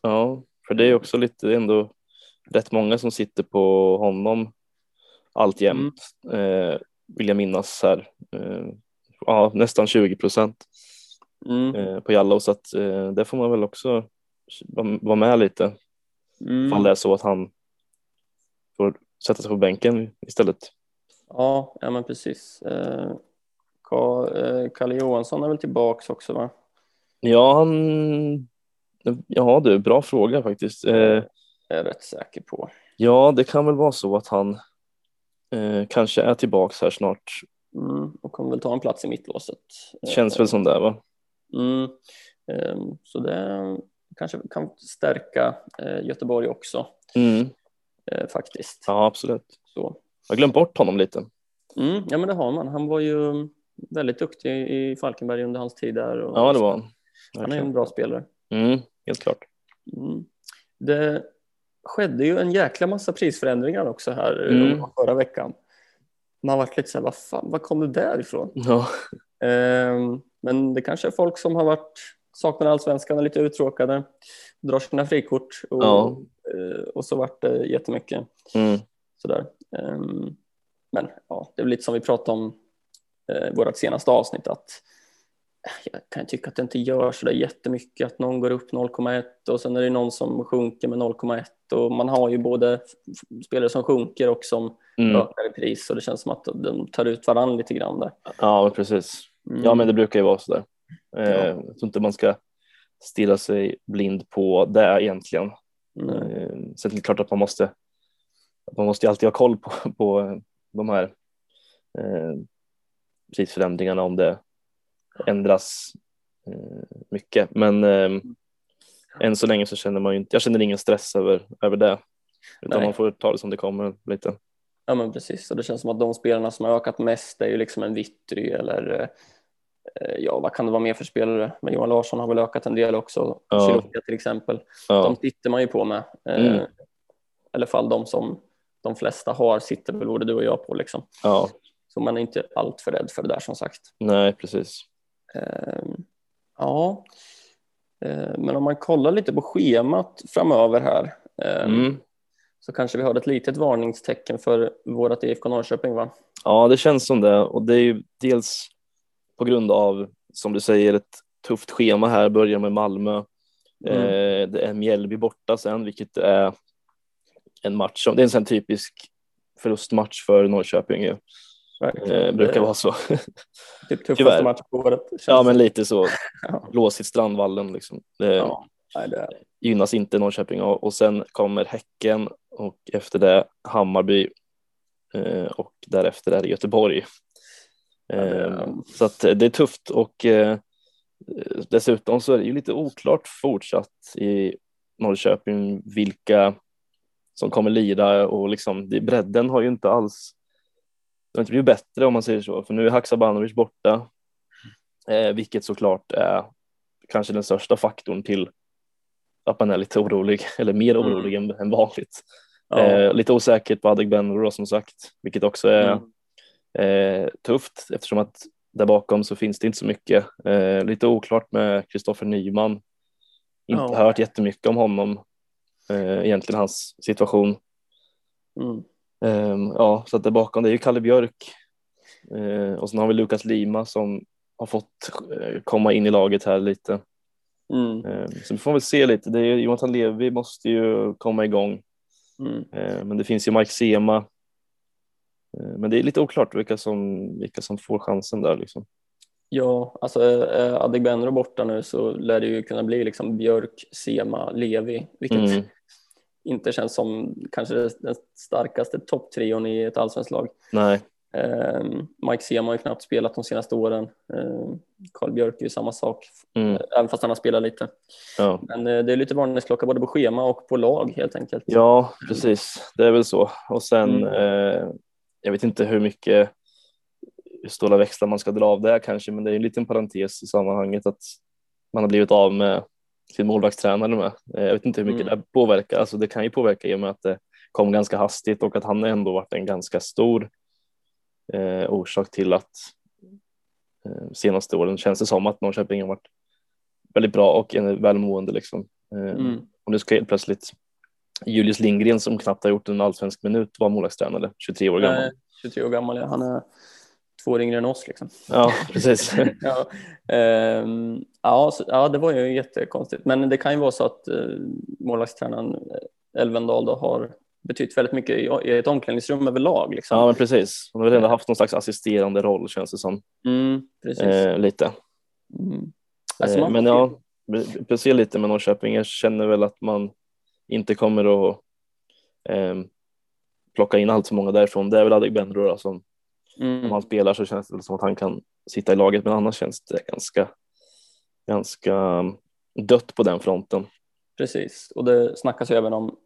Speaker 1: Ja, för det är också lite ändå rätt många som sitter på honom alltjämt, eh, vill jag minnas här. Eh, ja, nästan 20 procent
Speaker 2: Mm.
Speaker 1: eh, på Jallow så att eh, det får man väl också vara med lite
Speaker 2: Mm.
Speaker 1: ifall det är så att han får sätta sig på bänken istället.
Speaker 2: Ja, ja men precis. Eh, eh, Kalle Johansson är väl tillbaks också va?
Speaker 1: Ja, han... Ja du, bra fråga faktiskt. Eh,
Speaker 2: är jag rätt säker på.
Speaker 1: ja, det kan väl vara så att han eh, kanske är tillbaks här snart.
Speaker 2: Mm. Och kommer väl ta en plats i mittlåset.
Speaker 1: Känns väl som det va?
Speaker 2: Mm. Ehm, Så det kanske kan stärka eh, Göteborg också
Speaker 1: Mm.
Speaker 2: eh, faktiskt.
Speaker 1: Ja, absolut.
Speaker 2: Så.
Speaker 1: Jag har glömt bort honom lite.
Speaker 2: Mm, ja men det har man. Han var ju väldigt duktig i Falkenberg under hans tid där. Och
Speaker 1: Ja, det var han.
Speaker 2: Han är en bra spelare.
Speaker 1: Mm, helt klart.
Speaker 2: Mm. Det skedde ju en jäkla massa prisförändringar också här
Speaker 1: Mm.
Speaker 2: eh, förra veckan. Man varit lite så här, vad fan, vad kom det där ifrån?
Speaker 1: Ja,
Speaker 2: Ehm, men det kanske är folk som har varit saknar allsvenskan, är lite uttråkade, drar sina frikort och,
Speaker 1: Ja.
Speaker 2: eh, och så vart det jättemycket
Speaker 1: mm.
Speaker 2: sådär. Ehm, men ja, det är lite som vi pratade om eh, vårt senaste avsnitt att eh, jag kan tycka att det inte gör så där jättemycket att någon går upp 0,1 och sen är det någon som sjunker med 0,1 och man har ju både spelare som sjunker och som
Speaker 1: Mm.
Speaker 2: ökar i pris och det känns som att de tar ut varandra lite grann där.
Speaker 1: ja precis.
Speaker 2: Mm.
Speaker 1: Ja, men det brukar ju vara så där. Eh,
Speaker 2: Ja.
Speaker 1: Jag tror inte man ska stirra sig blind på det egentligen.
Speaker 2: Mm.
Speaker 1: Eh, Sen är det klart att man måste, man måste alltid ha koll på, på de här eh, prisförändringarna om det ändras eh, mycket. Men eh, än så länge så känner man inte, jag känner ingen stress över, över det. Utan
Speaker 2: Nej.
Speaker 1: man får ta det som det kommer lite.
Speaker 2: Ja men precis, och det känns som att de spelarna som har ökat mest är ju liksom en Vittry eller eh, ja vad kan det vara mer för spelare? Men Johan Larsson har väl ökat en del också,
Speaker 1: Ja.
Speaker 2: Till exempel.
Speaker 1: Ja,
Speaker 2: De sitter man ju på med. Eh,
Speaker 1: Mm.
Speaker 2: I alla fall de som de flesta har sitter väl både du och jag på liksom.
Speaker 1: ja,
Speaker 2: Så man är inte allt för rädd för det där som sagt.
Speaker 1: nej precis.
Speaker 2: Eh, ja, eh, men om man kollar lite på schemat framöver här eh,
Speaker 1: Mm.
Speaker 2: så kanske vi har ett litet varningstecken för vårat IFK Norrköping va?
Speaker 1: Ja, det känns som det och det är ju dels på grund av, som du säger, ett tufft schema här, börjar med Malmö.
Speaker 2: Mm.
Speaker 1: Eh, det är Mjällby borta sen, vilket är en match som, det är en sån typisk förlustmatch för Norrköping ju. Eh, brukar vara så.
Speaker 2: Typ tuffaste
Speaker 1: tyvärr.
Speaker 2: matchen på året.
Speaker 1: ja, men lite så.
Speaker 2: Ja.
Speaker 1: Blåsigt Strandvallen liksom. Det
Speaker 2: Ja, nej, det
Speaker 1: gynnas inte Norrköping av. Och sen kommer Häcken och efter det Hammarby eh, och därefter är det Göteborg. Eh, Så att det är tufft och eh, dessutom så är det ju lite oklart fortsatt i Norrköping vilka som kommer lira och liksom bredden har ju inte alls det har inte blivit bättre om man säger så för nu är Haksabanovic borta eh, vilket såklart är kanske den största faktorn till att man är lite orolig eller mer
Speaker 2: Mm.
Speaker 1: orolig än, än vanligt.
Speaker 2: Ja.
Speaker 1: Eh, lite osäkert på Adegbenro som sagt vilket också är
Speaker 2: Mm.
Speaker 1: Eh, tufft eftersom att där bakom så finns det inte så mycket. Eh, lite oklart med Kristoffer Nyman. Inte
Speaker 2: Ja.
Speaker 1: hört jättemycket om honom, eh, egentligen hans situation.
Speaker 2: Mm.
Speaker 1: Eh, ja, så att där bakom det är ju Kalle Björk eh, och sen har vi Lukas Lima som har fått eh, komma in i laget här lite.
Speaker 2: Mm.
Speaker 1: Eh, så vi får väl se lite. Det är, Jonathan Levi måste ju komma igång,
Speaker 2: Mm.
Speaker 1: eh, men det finns ju Mark Sema men det är lite oklart vilka som, vilka som får chansen där. Liksom.
Speaker 2: Ja, alltså är Adegbenro borta nu så lär det ju kunna bli liksom Björk, Sema, Levi, vilket mm. inte känns som kanske den starkaste topptrion i ett allsvenskt lag.
Speaker 1: Nej.
Speaker 2: Uh, Mike Sema har ju knappt spelat de senaste åren. Carl Björk är ju samma sak, mm. även fast han har spelat lite.
Speaker 1: Ja.
Speaker 2: Men eh, det är lite varningsklocka både på schema och på lag helt enkelt.
Speaker 1: Ja, precis. Det är väl så. Och sen, mm. Jag vet inte hur mycket hur stora växlar man ska dra av det kanske, men det är en liten parentes i sammanhanget att man har blivit av med sin målvaktstränare med. Jag vet inte hur mycket mm. det påverkar. Alltså det kan ju påverka i och med att det kom ganska hastigt och att han ändå varit en ganska stor eh, orsak till att eh, senaste åren känns det som att Norrköping har varit väldigt bra och en välmående liksom. Eh, mm. Och nu ska helt plötsligt Julius Lindgren som knappt har gjort en allsvensk minut vara målvaktstränare, 23 år gammal.
Speaker 2: 23 år gammal, ja. Han är två år yngre än oss. Liksom.
Speaker 1: Ja, precis.
Speaker 2: ja, um, ja, så, ja, det var ju jättekonstigt. Men det kan ju vara så att uh, målvaktstränaren Elvendal då har betytt väldigt mycket i, i ett omklädningsrum överlag. Liksom.
Speaker 1: Ja, men precis. Hon har väl ändå haft någon slags assisterande roll känns det som.
Speaker 2: Mm, precis.
Speaker 1: Eh, lite. Mm. Alltså, eh, men ja, precis lite med Norrköping. Jag känner väl att man inte kommer att eh, plocka in allt för många därifrån. Det är väl Adegbenro som Mm. Om han spelar så känns det som att han kan sitta i laget, men annars känns det ganska, ganska dött på den fronten.
Speaker 2: Precis, och det snackas ju även om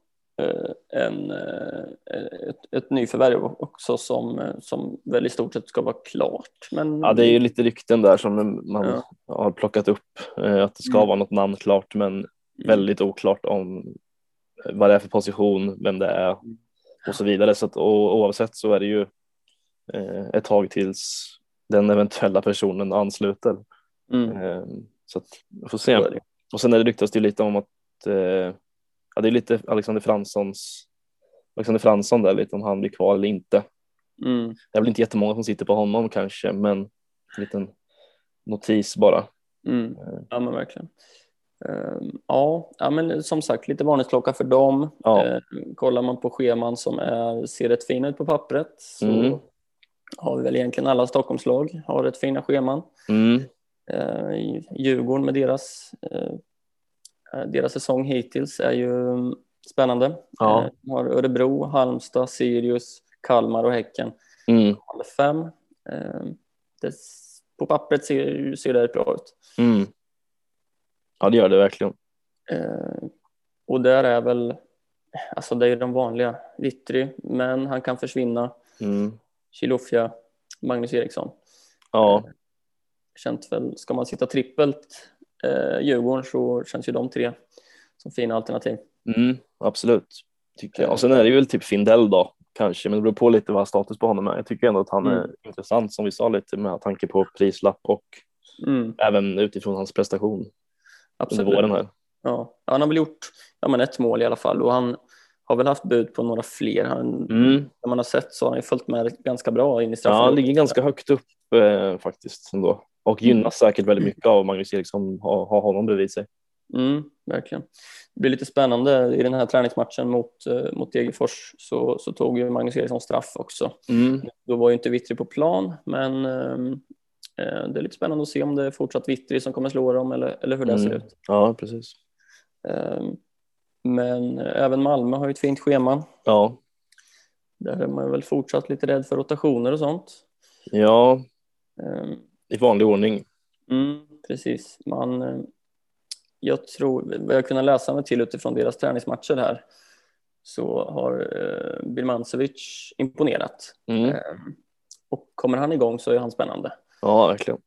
Speaker 2: eh, en, eh, ett, ett nyförvärv också som, som väl i stort sett ska vara klart. Men...
Speaker 1: Ja, det är ju lite rykten där som man ja. har plockat upp, eh, att det ska mm. vara något namn klart, men mm. väldigt oklart om vad det är för position, vem det är och så vidare. Så att, och, oavsett så är det ju Eh, ett tag tills den eventuella personen ansluter.
Speaker 2: Mm.
Speaker 1: Eh, så att får se. Och sen är det ryktas det lite om att eh, ja, det är lite Alexander Franssons Alexander Fransson där lite om han blir kvar eller inte.
Speaker 2: Mm.
Speaker 1: Det är väl inte jättemånga som sitter på honom kanske, men en liten notis bara.
Speaker 2: Mm. Ja, men verkligen. Um, ja, ja, men som sagt lite varningsklocka för dem.
Speaker 1: Ja. Uh,
Speaker 2: kollar man på scheman som är, ser rätt fina ut på pappret så
Speaker 1: mm
Speaker 2: har vi väl egentligen alla Stockholmslag, har ett fina scheman.
Speaker 1: Mm.
Speaker 2: Eh, Djurgården med deras, eh, deras säsong hittills är ju spännande.
Speaker 1: Ja.
Speaker 2: Eh, har Örebro, Halmstad, Sirius, Kalmar och Häcken.
Speaker 1: Mm.
Speaker 2: Fem. Eh, det, på pappret ser, ser det bra ut.
Speaker 1: Mm. Ja, det gör det verkligen.
Speaker 2: Eh, och där är väl, alltså det är de vanliga, Vittry, men han kan försvinna.
Speaker 1: Mm.
Speaker 2: Chilufya, Magnus Eriksson.
Speaker 1: Ja.
Speaker 2: Eh, känt väl, ska man sitta trippelt eh, Djurgården så känns ju de tre som fina alternativ.
Speaker 1: Mm, absolut, tycker jag. Och sen är det väl typ Findell då, kanske, men det beror på lite vad status på honom är. Jag tycker ändå att han mm. är intressant som vi sa lite med tanke på prislapp och
Speaker 2: mm.
Speaker 1: även utifrån hans prestation
Speaker 2: Absolut.
Speaker 1: under våren här.
Speaker 2: Ja, han har väl gjort ja, men ett mål i alla fall och han har väl haft bud på några fler. Han,
Speaker 1: mm.
Speaker 2: När man har sett så har han följt med ganska bra in i
Speaker 1: straffen. Ja, han ligger ganska högt upp eh, faktiskt ändå. Och gynnas mm. säkert väldigt mycket av Magnus Eriksson har, har honom bredvid sig.
Speaker 2: Mm, verkligen. Det blir lite spännande i den här träningsmatchen mot, eh, mot Degerfors så, så tog ju Magnus Eriksson straff också.
Speaker 1: Mm.
Speaker 2: Då var ju inte Vittry på plan men ehm, eh, det är lite spännande att se om det är fortsatt Vittry som kommer slå dem eller, eller hur det ser
Speaker 1: mm.
Speaker 2: ut.
Speaker 1: Ja, precis.
Speaker 2: Um, men även Malmö har ju ett fint schema.
Speaker 1: Ja.
Speaker 2: Där är man väl fortsatt lite rädd för rotationer och sånt.
Speaker 1: Ja,
Speaker 2: um,
Speaker 1: i vanlig ordning.
Speaker 2: Mm, precis. Man, eh, jag tror, vad jag kunnat läsa mig till utifrån deras träningsmatcher här, så har eh, Birmancevic imponerat.
Speaker 1: Mm.
Speaker 2: Eh, och kommer han igång så är han spännande.
Speaker 1: Ja, verkligen.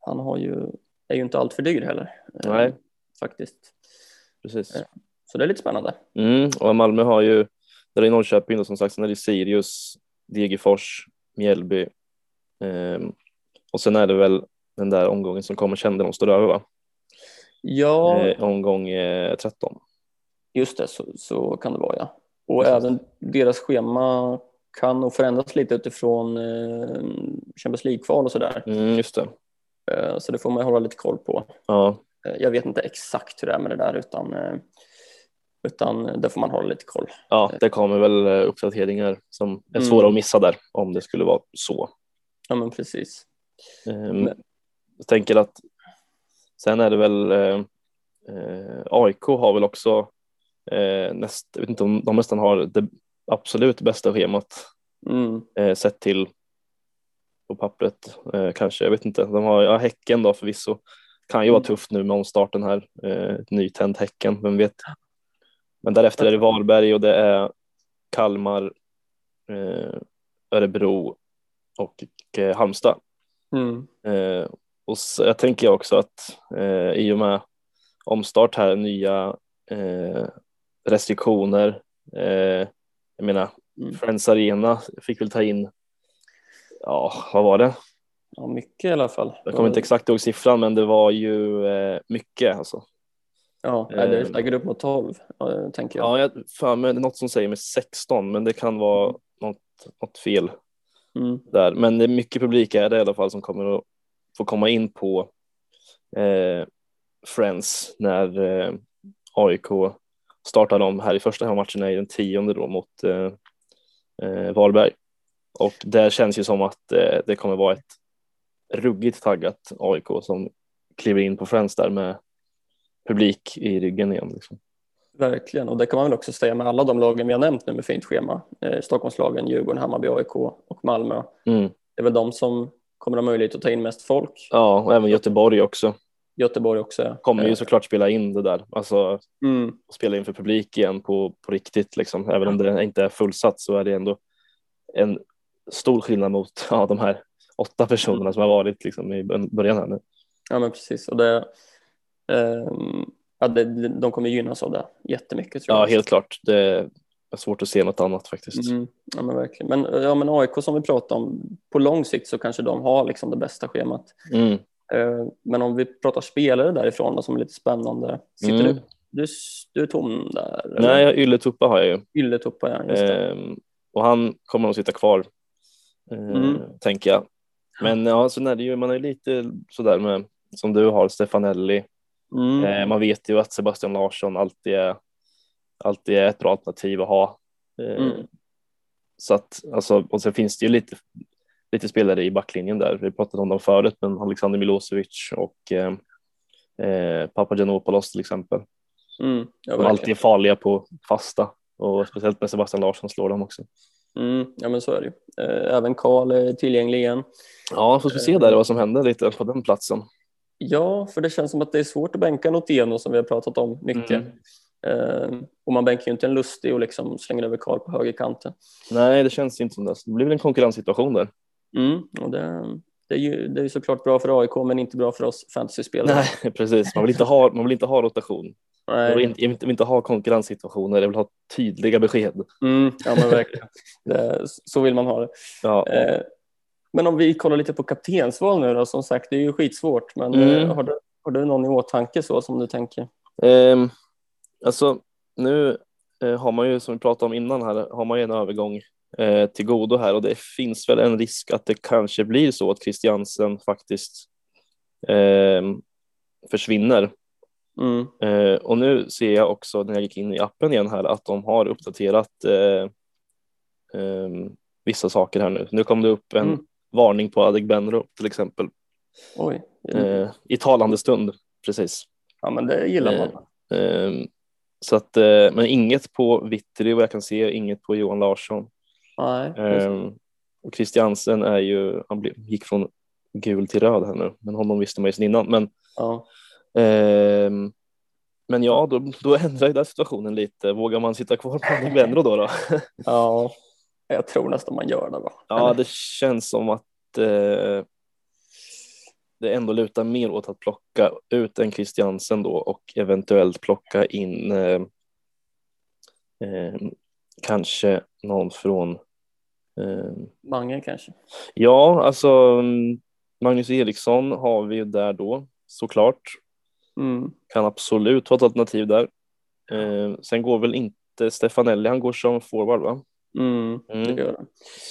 Speaker 2: Han har ju, är ju inte allt för dyr heller.
Speaker 1: Eh, Nej.
Speaker 2: Faktiskt.
Speaker 1: Precis.
Speaker 2: Eh, så det är lite spännande.
Speaker 1: Mm, och Malmö har ju, där i Norrköping och som sagt, sen är det Sirius, Degerfors, Mjällby eh, och sen är det väl den där omgången som kommer kände de står över va?
Speaker 2: Ja.
Speaker 1: Eh, omgång eh, 13.
Speaker 2: Just det, så, så kan det vara ja. Och Precis. även deras schema kan nog förändras lite utifrån eh, Champions League-kval och sådär.
Speaker 1: Mm, just det.
Speaker 2: Eh, så det får man hålla lite koll på.
Speaker 1: Ja.
Speaker 2: Eh, jag vet inte exakt hur det är med det där utan eh, Utan det får man hålla lite koll.
Speaker 1: Ja, det kommer väl eh, uppdateringar som är
Speaker 2: Mm.
Speaker 1: svåra att missa där om det skulle vara så.
Speaker 2: Ja, men precis.
Speaker 1: Ehm, Jag tänker att sen är det väl AIK har väl också eh, näst, jag vet inte om de nästan har det absolut bästa schemat
Speaker 2: Mm.
Speaker 1: eh, sett till på pappret eh, kanske, jag vet inte. De har ja, Häcken då förvisso. Kan ju vara
Speaker 2: Mm.
Speaker 1: tufft nu med omstarten här, eh, ett nytänt Häcken, vem vet. Men därefter är det Varberg och det är Kalmar, eh, Örebro och eh, Halmstad.
Speaker 2: Mm.
Speaker 1: Eh, och så, jag tänker också att eh, i och med omstart här, nya eh, restriktioner, eh, jag menar
Speaker 2: Mm.
Speaker 1: Friends Arena fick väl ta in, ja vad var det?
Speaker 2: Ja, mycket i alla fall.
Speaker 1: Jag kommer inte exakt ihåg siffran men det var ju eh, mycket alltså.
Speaker 2: Ja, det är
Speaker 1: Eh.
Speaker 2: säkert upp mot 12, ja, tänker jag.
Speaker 1: Ja, jag för mig det är något som säger med 16 men det kan vara något, något fel
Speaker 2: Mm.
Speaker 1: där. Men det är mycket publik är det i alla fall som kommer att få komma in på eh, Friends när eh, AIK startar om här i första hemmamatchen är den tionde då mot eh, eh, Varberg. Och där känns ju som att eh, det kommer vara ett ruggigt taggat AIK som kliver in på Friends där med publik i ryggen igen. Liksom.
Speaker 2: Verkligen, och det kan man väl också säga med alla de lagen vi har nämnt nu med fint schema. Eh, Stockholmslagen, Djurgården, Hammarby, AIK och Malmö.
Speaker 1: Mm.
Speaker 2: Det är väl de som kommer ha möjlighet att ta in mest folk.
Speaker 1: Ja, och även Göteborg också.
Speaker 2: Göteborg också.
Speaker 1: Kommer ju
Speaker 2: Eh,
Speaker 1: såklart spela in det där. Alltså
Speaker 2: Mm,
Speaker 1: spela inför publik igen på, på riktigt. Liksom. Även om det inte är fullsatt så är det ändå en stor skillnad mot ja, de här åtta personerna som har varit liksom, i början här nu.
Speaker 2: ja, men precis. Och det, ehm, ja, det, de kommer gynnas av det jättemycket tror
Speaker 1: Ja,
Speaker 2: jag.
Speaker 1: helt klart. Det är svårt att se något annat faktiskt.
Speaker 2: Mm, ja, men verkligen. Men, ja, men AIK som vi pratade om, på lång sikt så kanske de har liksom det bästa schemat.
Speaker 1: Mm.
Speaker 2: Eh, Men om vi pratar spelare därifrån då, som är lite spännande. Sitter
Speaker 1: Mm.
Speaker 2: du, du, du är tom där? eller?
Speaker 1: Nej, jag- Ylletuppa har jag ju.
Speaker 2: Ylletuppa, ja. Just det.
Speaker 1: Ehm, och han kommer nog sitta kvar, eh,
Speaker 2: Mm.
Speaker 1: tänker jag. Men ja, sen är det ju, man är lite sådär med, som du har, Stefanelli.
Speaker 2: Mm.
Speaker 1: Eh, man vet ju att Sebastian Larsson alltid är, alltid är ett bra alternativ att ha. Eh,
Speaker 2: Mm.
Speaker 1: Så att, alltså, och sen finns det ju lite, lite spelare i backlinjen där. Vi pratade om dem förut, men Alexander Milosevic och eh, eh, Papagiannopoulos till exempel.
Speaker 2: Mm. Ja,
Speaker 1: De
Speaker 2: verkligen.
Speaker 1: alltid är farliga på fasta och speciellt med Sebastian Larsson slår de också.
Speaker 2: Mm. Ja, men så är det ju. Eh, Även Karl är tillgänglig igen.
Speaker 1: Ja, får vi se där vad som händer lite på den platsen.
Speaker 2: Ja, för det känns som att det är svårt att bänka Notieno som vi har pratat om mycket.
Speaker 1: Mm.
Speaker 2: Eh, och man bänkar ju inte en lustig och liksom slänger över Karl på högerkanten.
Speaker 1: Nej, det känns inte som det. Det blir väl en konkurrenssituation där.
Speaker 2: Mm. Och det, det, är ju, det är såklart bra för AIK men inte bra för oss fantasyspelare.
Speaker 1: Nej, precis. Man vill inte ha, man vill inte ha rotation. Jag
Speaker 2: Nej.
Speaker 1: vill inte, jag vill inte, ha konkurrenssituationer. Jag vill ha tydliga besked.
Speaker 2: Mm, ja, men verkligen. Det, så vill man ha det.
Speaker 1: Ja,
Speaker 2: Eh, men om vi kollar lite på kaptensval nu då, som sagt, det är ju skitsvårt. Men
Speaker 1: Mm.
Speaker 2: eh, har, du, har du någon i åtanke så som du tänker?
Speaker 1: Ehm, alltså nu eh, har man ju som vi pratade om innan här har man ju en övergång eh, till godo här och det finns väl en risk att det kanske blir så att Christiansen faktiskt ehm, försvinner.
Speaker 2: Mm.
Speaker 1: Eh, och nu ser jag också när jag gick in i appen igen här att de har uppdaterat eh, ehm, vissa saker här nu. Nu kom det upp en
Speaker 2: Mm.
Speaker 1: varning på Adegbenro till exempel
Speaker 2: Oj.
Speaker 1: eh, i talande stund precis.
Speaker 2: Ja, men det gillar man.
Speaker 1: Ehm, så att, eh, men inget på Vittry vad jag kan se, inget på Johan Larsson.
Speaker 2: Nej.
Speaker 1: Ehm, och Christiansen är ju, han blev, gick från gul till röd här nu, men honom visste man ju sedan innan. Men,
Speaker 2: Ja.
Speaker 1: ehm, men ja, då, då ändrar ju den situationen lite. Vågar man sitta kvar på Adegbenro då? då?
Speaker 2: ja, jag tror nästan man gör det. Va?
Speaker 1: Ja,
Speaker 2: Eller?
Speaker 1: det känns som att eh, det ändå lutar mer åt att plocka ut en Christiansen då och eventuellt plocka in eh, eh, kanske någon från
Speaker 2: Mange kanske.
Speaker 1: ja, alltså mm, Magnus Eriksson har vi ju där då såklart.
Speaker 2: Mm.
Speaker 1: Kan absolut vara ett alternativ där. Eh, sen går väl inte Stefanelli, han går som forward va?
Speaker 2: Mm.
Speaker 1: Mm.
Speaker 2: Det.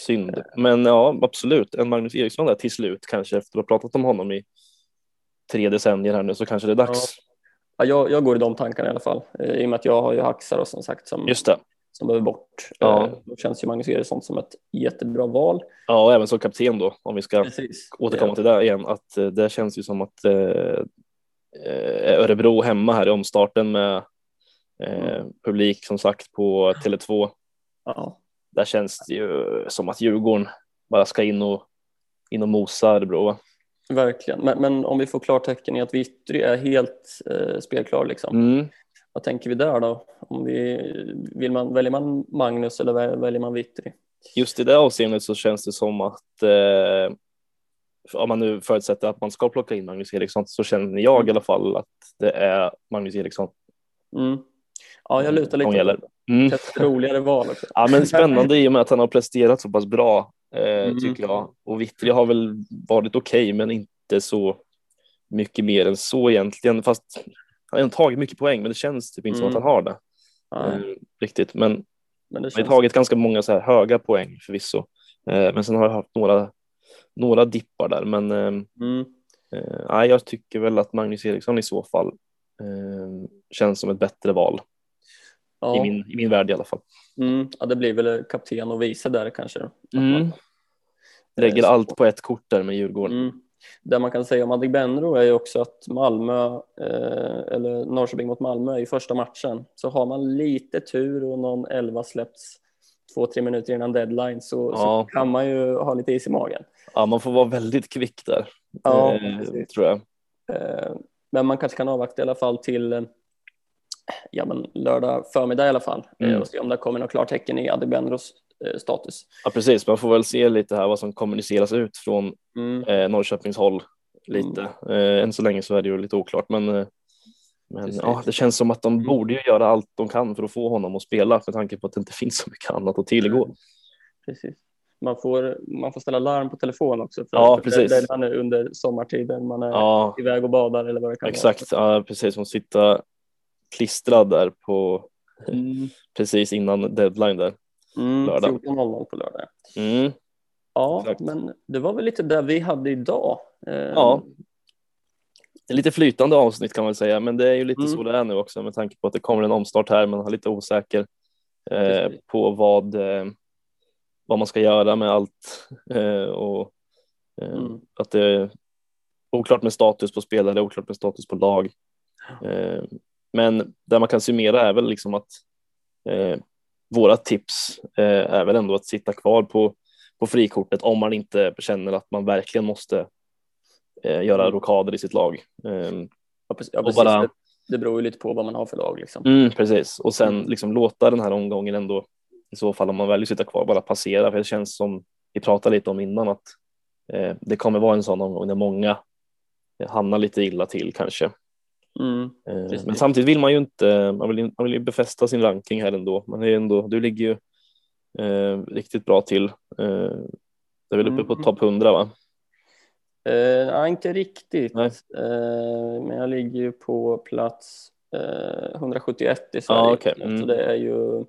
Speaker 1: Synd. Men ja, absolut. En Magnus Eriksson där till slut kanske efter att ha pratat om honom i tre decennier här nu så kanske det är dags.
Speaker 2: Ja, jag, jag går i de tankarna i alla fall. Eh, I och med att jag har ju Haxar och som sagt som,
Speaker 1: Just det.
Speaker 2: Som behöver bort.
Speaker 1: Ja.
Speaker 2: Eh, Då känns ju Magnus Eriksson som ett jättebra val.
Speaker 1: Ja, och även som kapten då, om vi ska
Speaker 2: Precis.
Speaker 1: återkomma till det igen, att eh, det känns ju som att eh, eh, Örebro hemma här i omstarten med eh, publik som sagt på Tele2.
Speaker 2: Ja,
Speaker 1: Där känns det ju som att Djurgården bara ska in och, in och mosa Örebro. va?
Speaker 2: verkligen. Men, men om vi får klartecken i att Vittry är helt eh, spelklar, liksom.
Speaker 1: Mm.
Speaker 2: Vad tänker vi där då? Om vi, vill man, väljer man Magnus eller väl- väljer man Vittry?
Speaker 1: Just i det avseendet så känns det som att eh, om man nu förutsätter att man ska plocka in Magnus Eriksson så känner jag i alla fall att det är Magnus Eriksson
Speaker 2: Mm. Ja, jag lutar lite
Speaker 1: gäller. Mm.
Speaker 2: ett roligare val också.
Speaker 1: Ja, men spännande i och med att han har presterat så pass bra eh,
Speaker 2: Mm.
Speaker 1: tycker jag. Och Vittry har väl varit okej, men inte så mycket mer än så egentligen. Fast han har tagit mycket poäng, men det känns typ inte som
Speaker 2: Mm.
Speaker 1: att han har det eh, riktigt. Men
Speaker 2: men det
Speaker 1: han har tagit ganska många så här höga poäng förvisso. Eh, men sen har jag haft några, några dippar där. Men eh,
Speaker 2: Mm.
Speaker 1: eh, jag tycker väl att Magnus Eriksson i så fall eh, känns som ett bättre val
Speaker 2: Ja.
Speaker 1: i, min, i min värld i alla fall.
Speaker 2: Mm. ja, det blir väl kapten och vice där kanske.
Speaker 1: Mm. Lägger
Speaker 2: Eh,
Speaker 1: allt på ett kort där med Djurgården.
Speaker 2: Mm. Det man kan säga om Adegbenro är ju också att Malmö, eh, eller Norrköping mot Malmö i första matchen, så har man lite tur och någon elva släpps två, tre minuter innan deadline så,
Speaker 1: Ja.
Speaker 2: så kan man ju ha lite is i magen.
Speaker 1: Ja, man får vara väldigt kvick där,
Speaker 2: Ja,
Speaker 1: eh, tror jag.
Speaker 2: Eh, Men man kanske kan avvakta i alla fall till eh, ja, men lördag förmiddag i alla fall eh,
Speaker 1: Mm.
Speaker 2: och se om det kommer något klartecken i Adegbenros eh, status.
Speaker 1: Ja, precis. Man får väl se lite här vad som kommuniceras ut från
Speaker 2: Mm.
Speaker 1: eh, Norrköpings håll lite. Eh, än så länge så är det ju lite oklart, men, eh, men ja, det känns som att de
Speaker 2: Mm.
Speaker 1: borde ju göra allt de kan för att få honom att spela med tanke på att det inte finns så mycket annat att tillgå.
Speaker 2: Precis. Man får, man får ställa larm på telefon också. För
Speaker 1: Ja, precis.
Speaker 2: Det, det är under sommartiden man är
Speaker 1: Ja,
Speaker 2: iväg och badar eller vad det kan
Speaker 1: exakt. Ja, precis som sitta klistrad där på
Speaker 2: vara. Mm.
Speaker 1: precis innan deadline där.
Speaker 2: Mm.
Speaker 1: Lördag.
Speaker 2: 14.00 på lördag.
Speaker 1: Mm.
Speaker 2: Ja,
Speaker 1: Exakt.
Speaker 2: men det var väl lite det vi hade idag. Eh,
Speaker 1: Ja. Lite flytande avsnitt kan man säga, men det är ju lite
Speaker 2: Mm.
Speaker 1: så det är nu också med tanke på att det kommer en omstart här. Man är lite osäker eh, på vad, eh, vad man ska göra med allt eh, och eh,
Speaker 2: Mm.
Speaker 1: att det är oklart med status på spelare, oklart med status på lag. Eh, men det man kan summera är väl liksom att eh, våra tips eh, är väl ändå att sitta kvar på, på frikortet om man inte känner att man verkligen måste eh, göra
Speaker 2: Mm.
Speaker 1: rokader i sitt lag. Eh,
Speaker 2: Ja, precis.
Speaker 1: Och bara-
Speaker 2: Det, det beror ju lite på vad man har för lag. Liksom.
Speaker 1: mm, precis, och sen
Speaker 2: Mm.
Speaker 1: liksom låta den här omgången ändå i så fall om man väljer att sitta kvar bara passera. För det känns som vi pratade lite om innan att eh, det kommer vara en sån omgång där många hamnar lite illa till kanske.
Speaker 2: Mm.
Speaker 1: Eh. Men samtidigt vill man ju inte, man vill, man vill ju befästa sin ranking här ändå. Man är ändå, du ligger ju eh, riktigt bra till. Eh, det är väl uppe på
Speaker 2: Mm.
Speaker 1: topp 100 va?
Speaker 2: Eh, inte riktigt. Eh, men jag ligger ju på plats eh, 171 i Sverige.
Speaker 1: Ja, okej. Mm.
Speaker 2: Så det är ju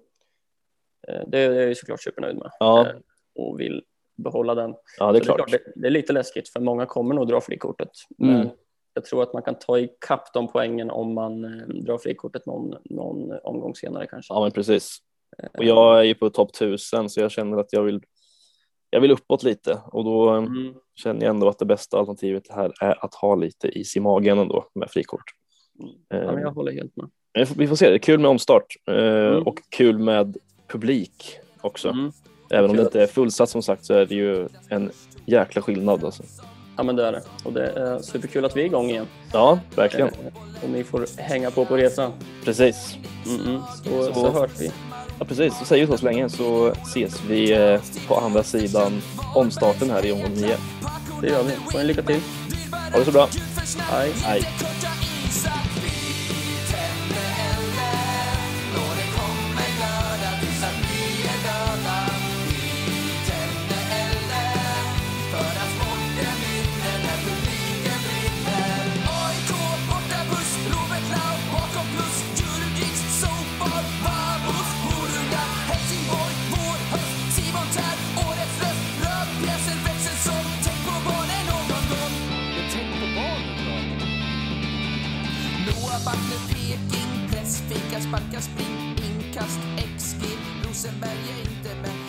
Speaker 2: eh, det är jag ju såklart supernöjd med
Speaker 1: Ja,
Speaker 2: Eh, och vill behålla den.
Speaker 1: ja det är
Speaker 2: Så
Speaker 1: klart.
Speaker 2: det, det är lite läskigt för många kommer nog dra frikortet.
Speaker 1: Mm.
Speaker 2: Men jag tror att man kan ta ikapp de poängen om man eh, drar frikortet någon, någon omgång senare kanske.
Speaker 1: Ja men precis. Och jag är ju på topp 1000 så jag känner att jag vill jag vill uppåt lite och då eh,
Speaker 2: Mm.
Speaker 1: känner jag ändå att det bästa alternativet här är att ha lite is i magen ändå med frikort.
Speaker 2: Ja, men
Speaker 1: Eh,
Speaker 2: jag håller helt med.
Speaker 1: vi får- se, det är kul med omstart eh,
Speaker 2: Mm.
Speaker 1: och kul med publik också.
Speaker 2: Mm.
Speaker 1: Även om det inte är fullsatt som sagt så är det ju en jäkla skillnad alltså.
Speaker 2: Ja, men det är det. Och det är superkul att vi är igång igen.
Speaker 1: Ja, verkligen.
Speaker 2: Eh, och ni får hänga på på resan.
Speaker 1: Precis.
Speaker 2: Mm-mm. Så,
Speaker 1: Så-
Speaker 2: så. hörs vi.
Speaker 1: Ja, precis. Så säger vi så så länge så ses vi eh, på andra sidan omstarten här i omgång 9.
Speaker 2: Det gör vi. Får en lycka till.
Speaker 1: Ha det så bra.
Speaker 2: Hej.
Speaker 1: Hej.
Speaker 3: sparkar, spring, inkast, XG.
Speaker 4: Rosenberg är inte bäst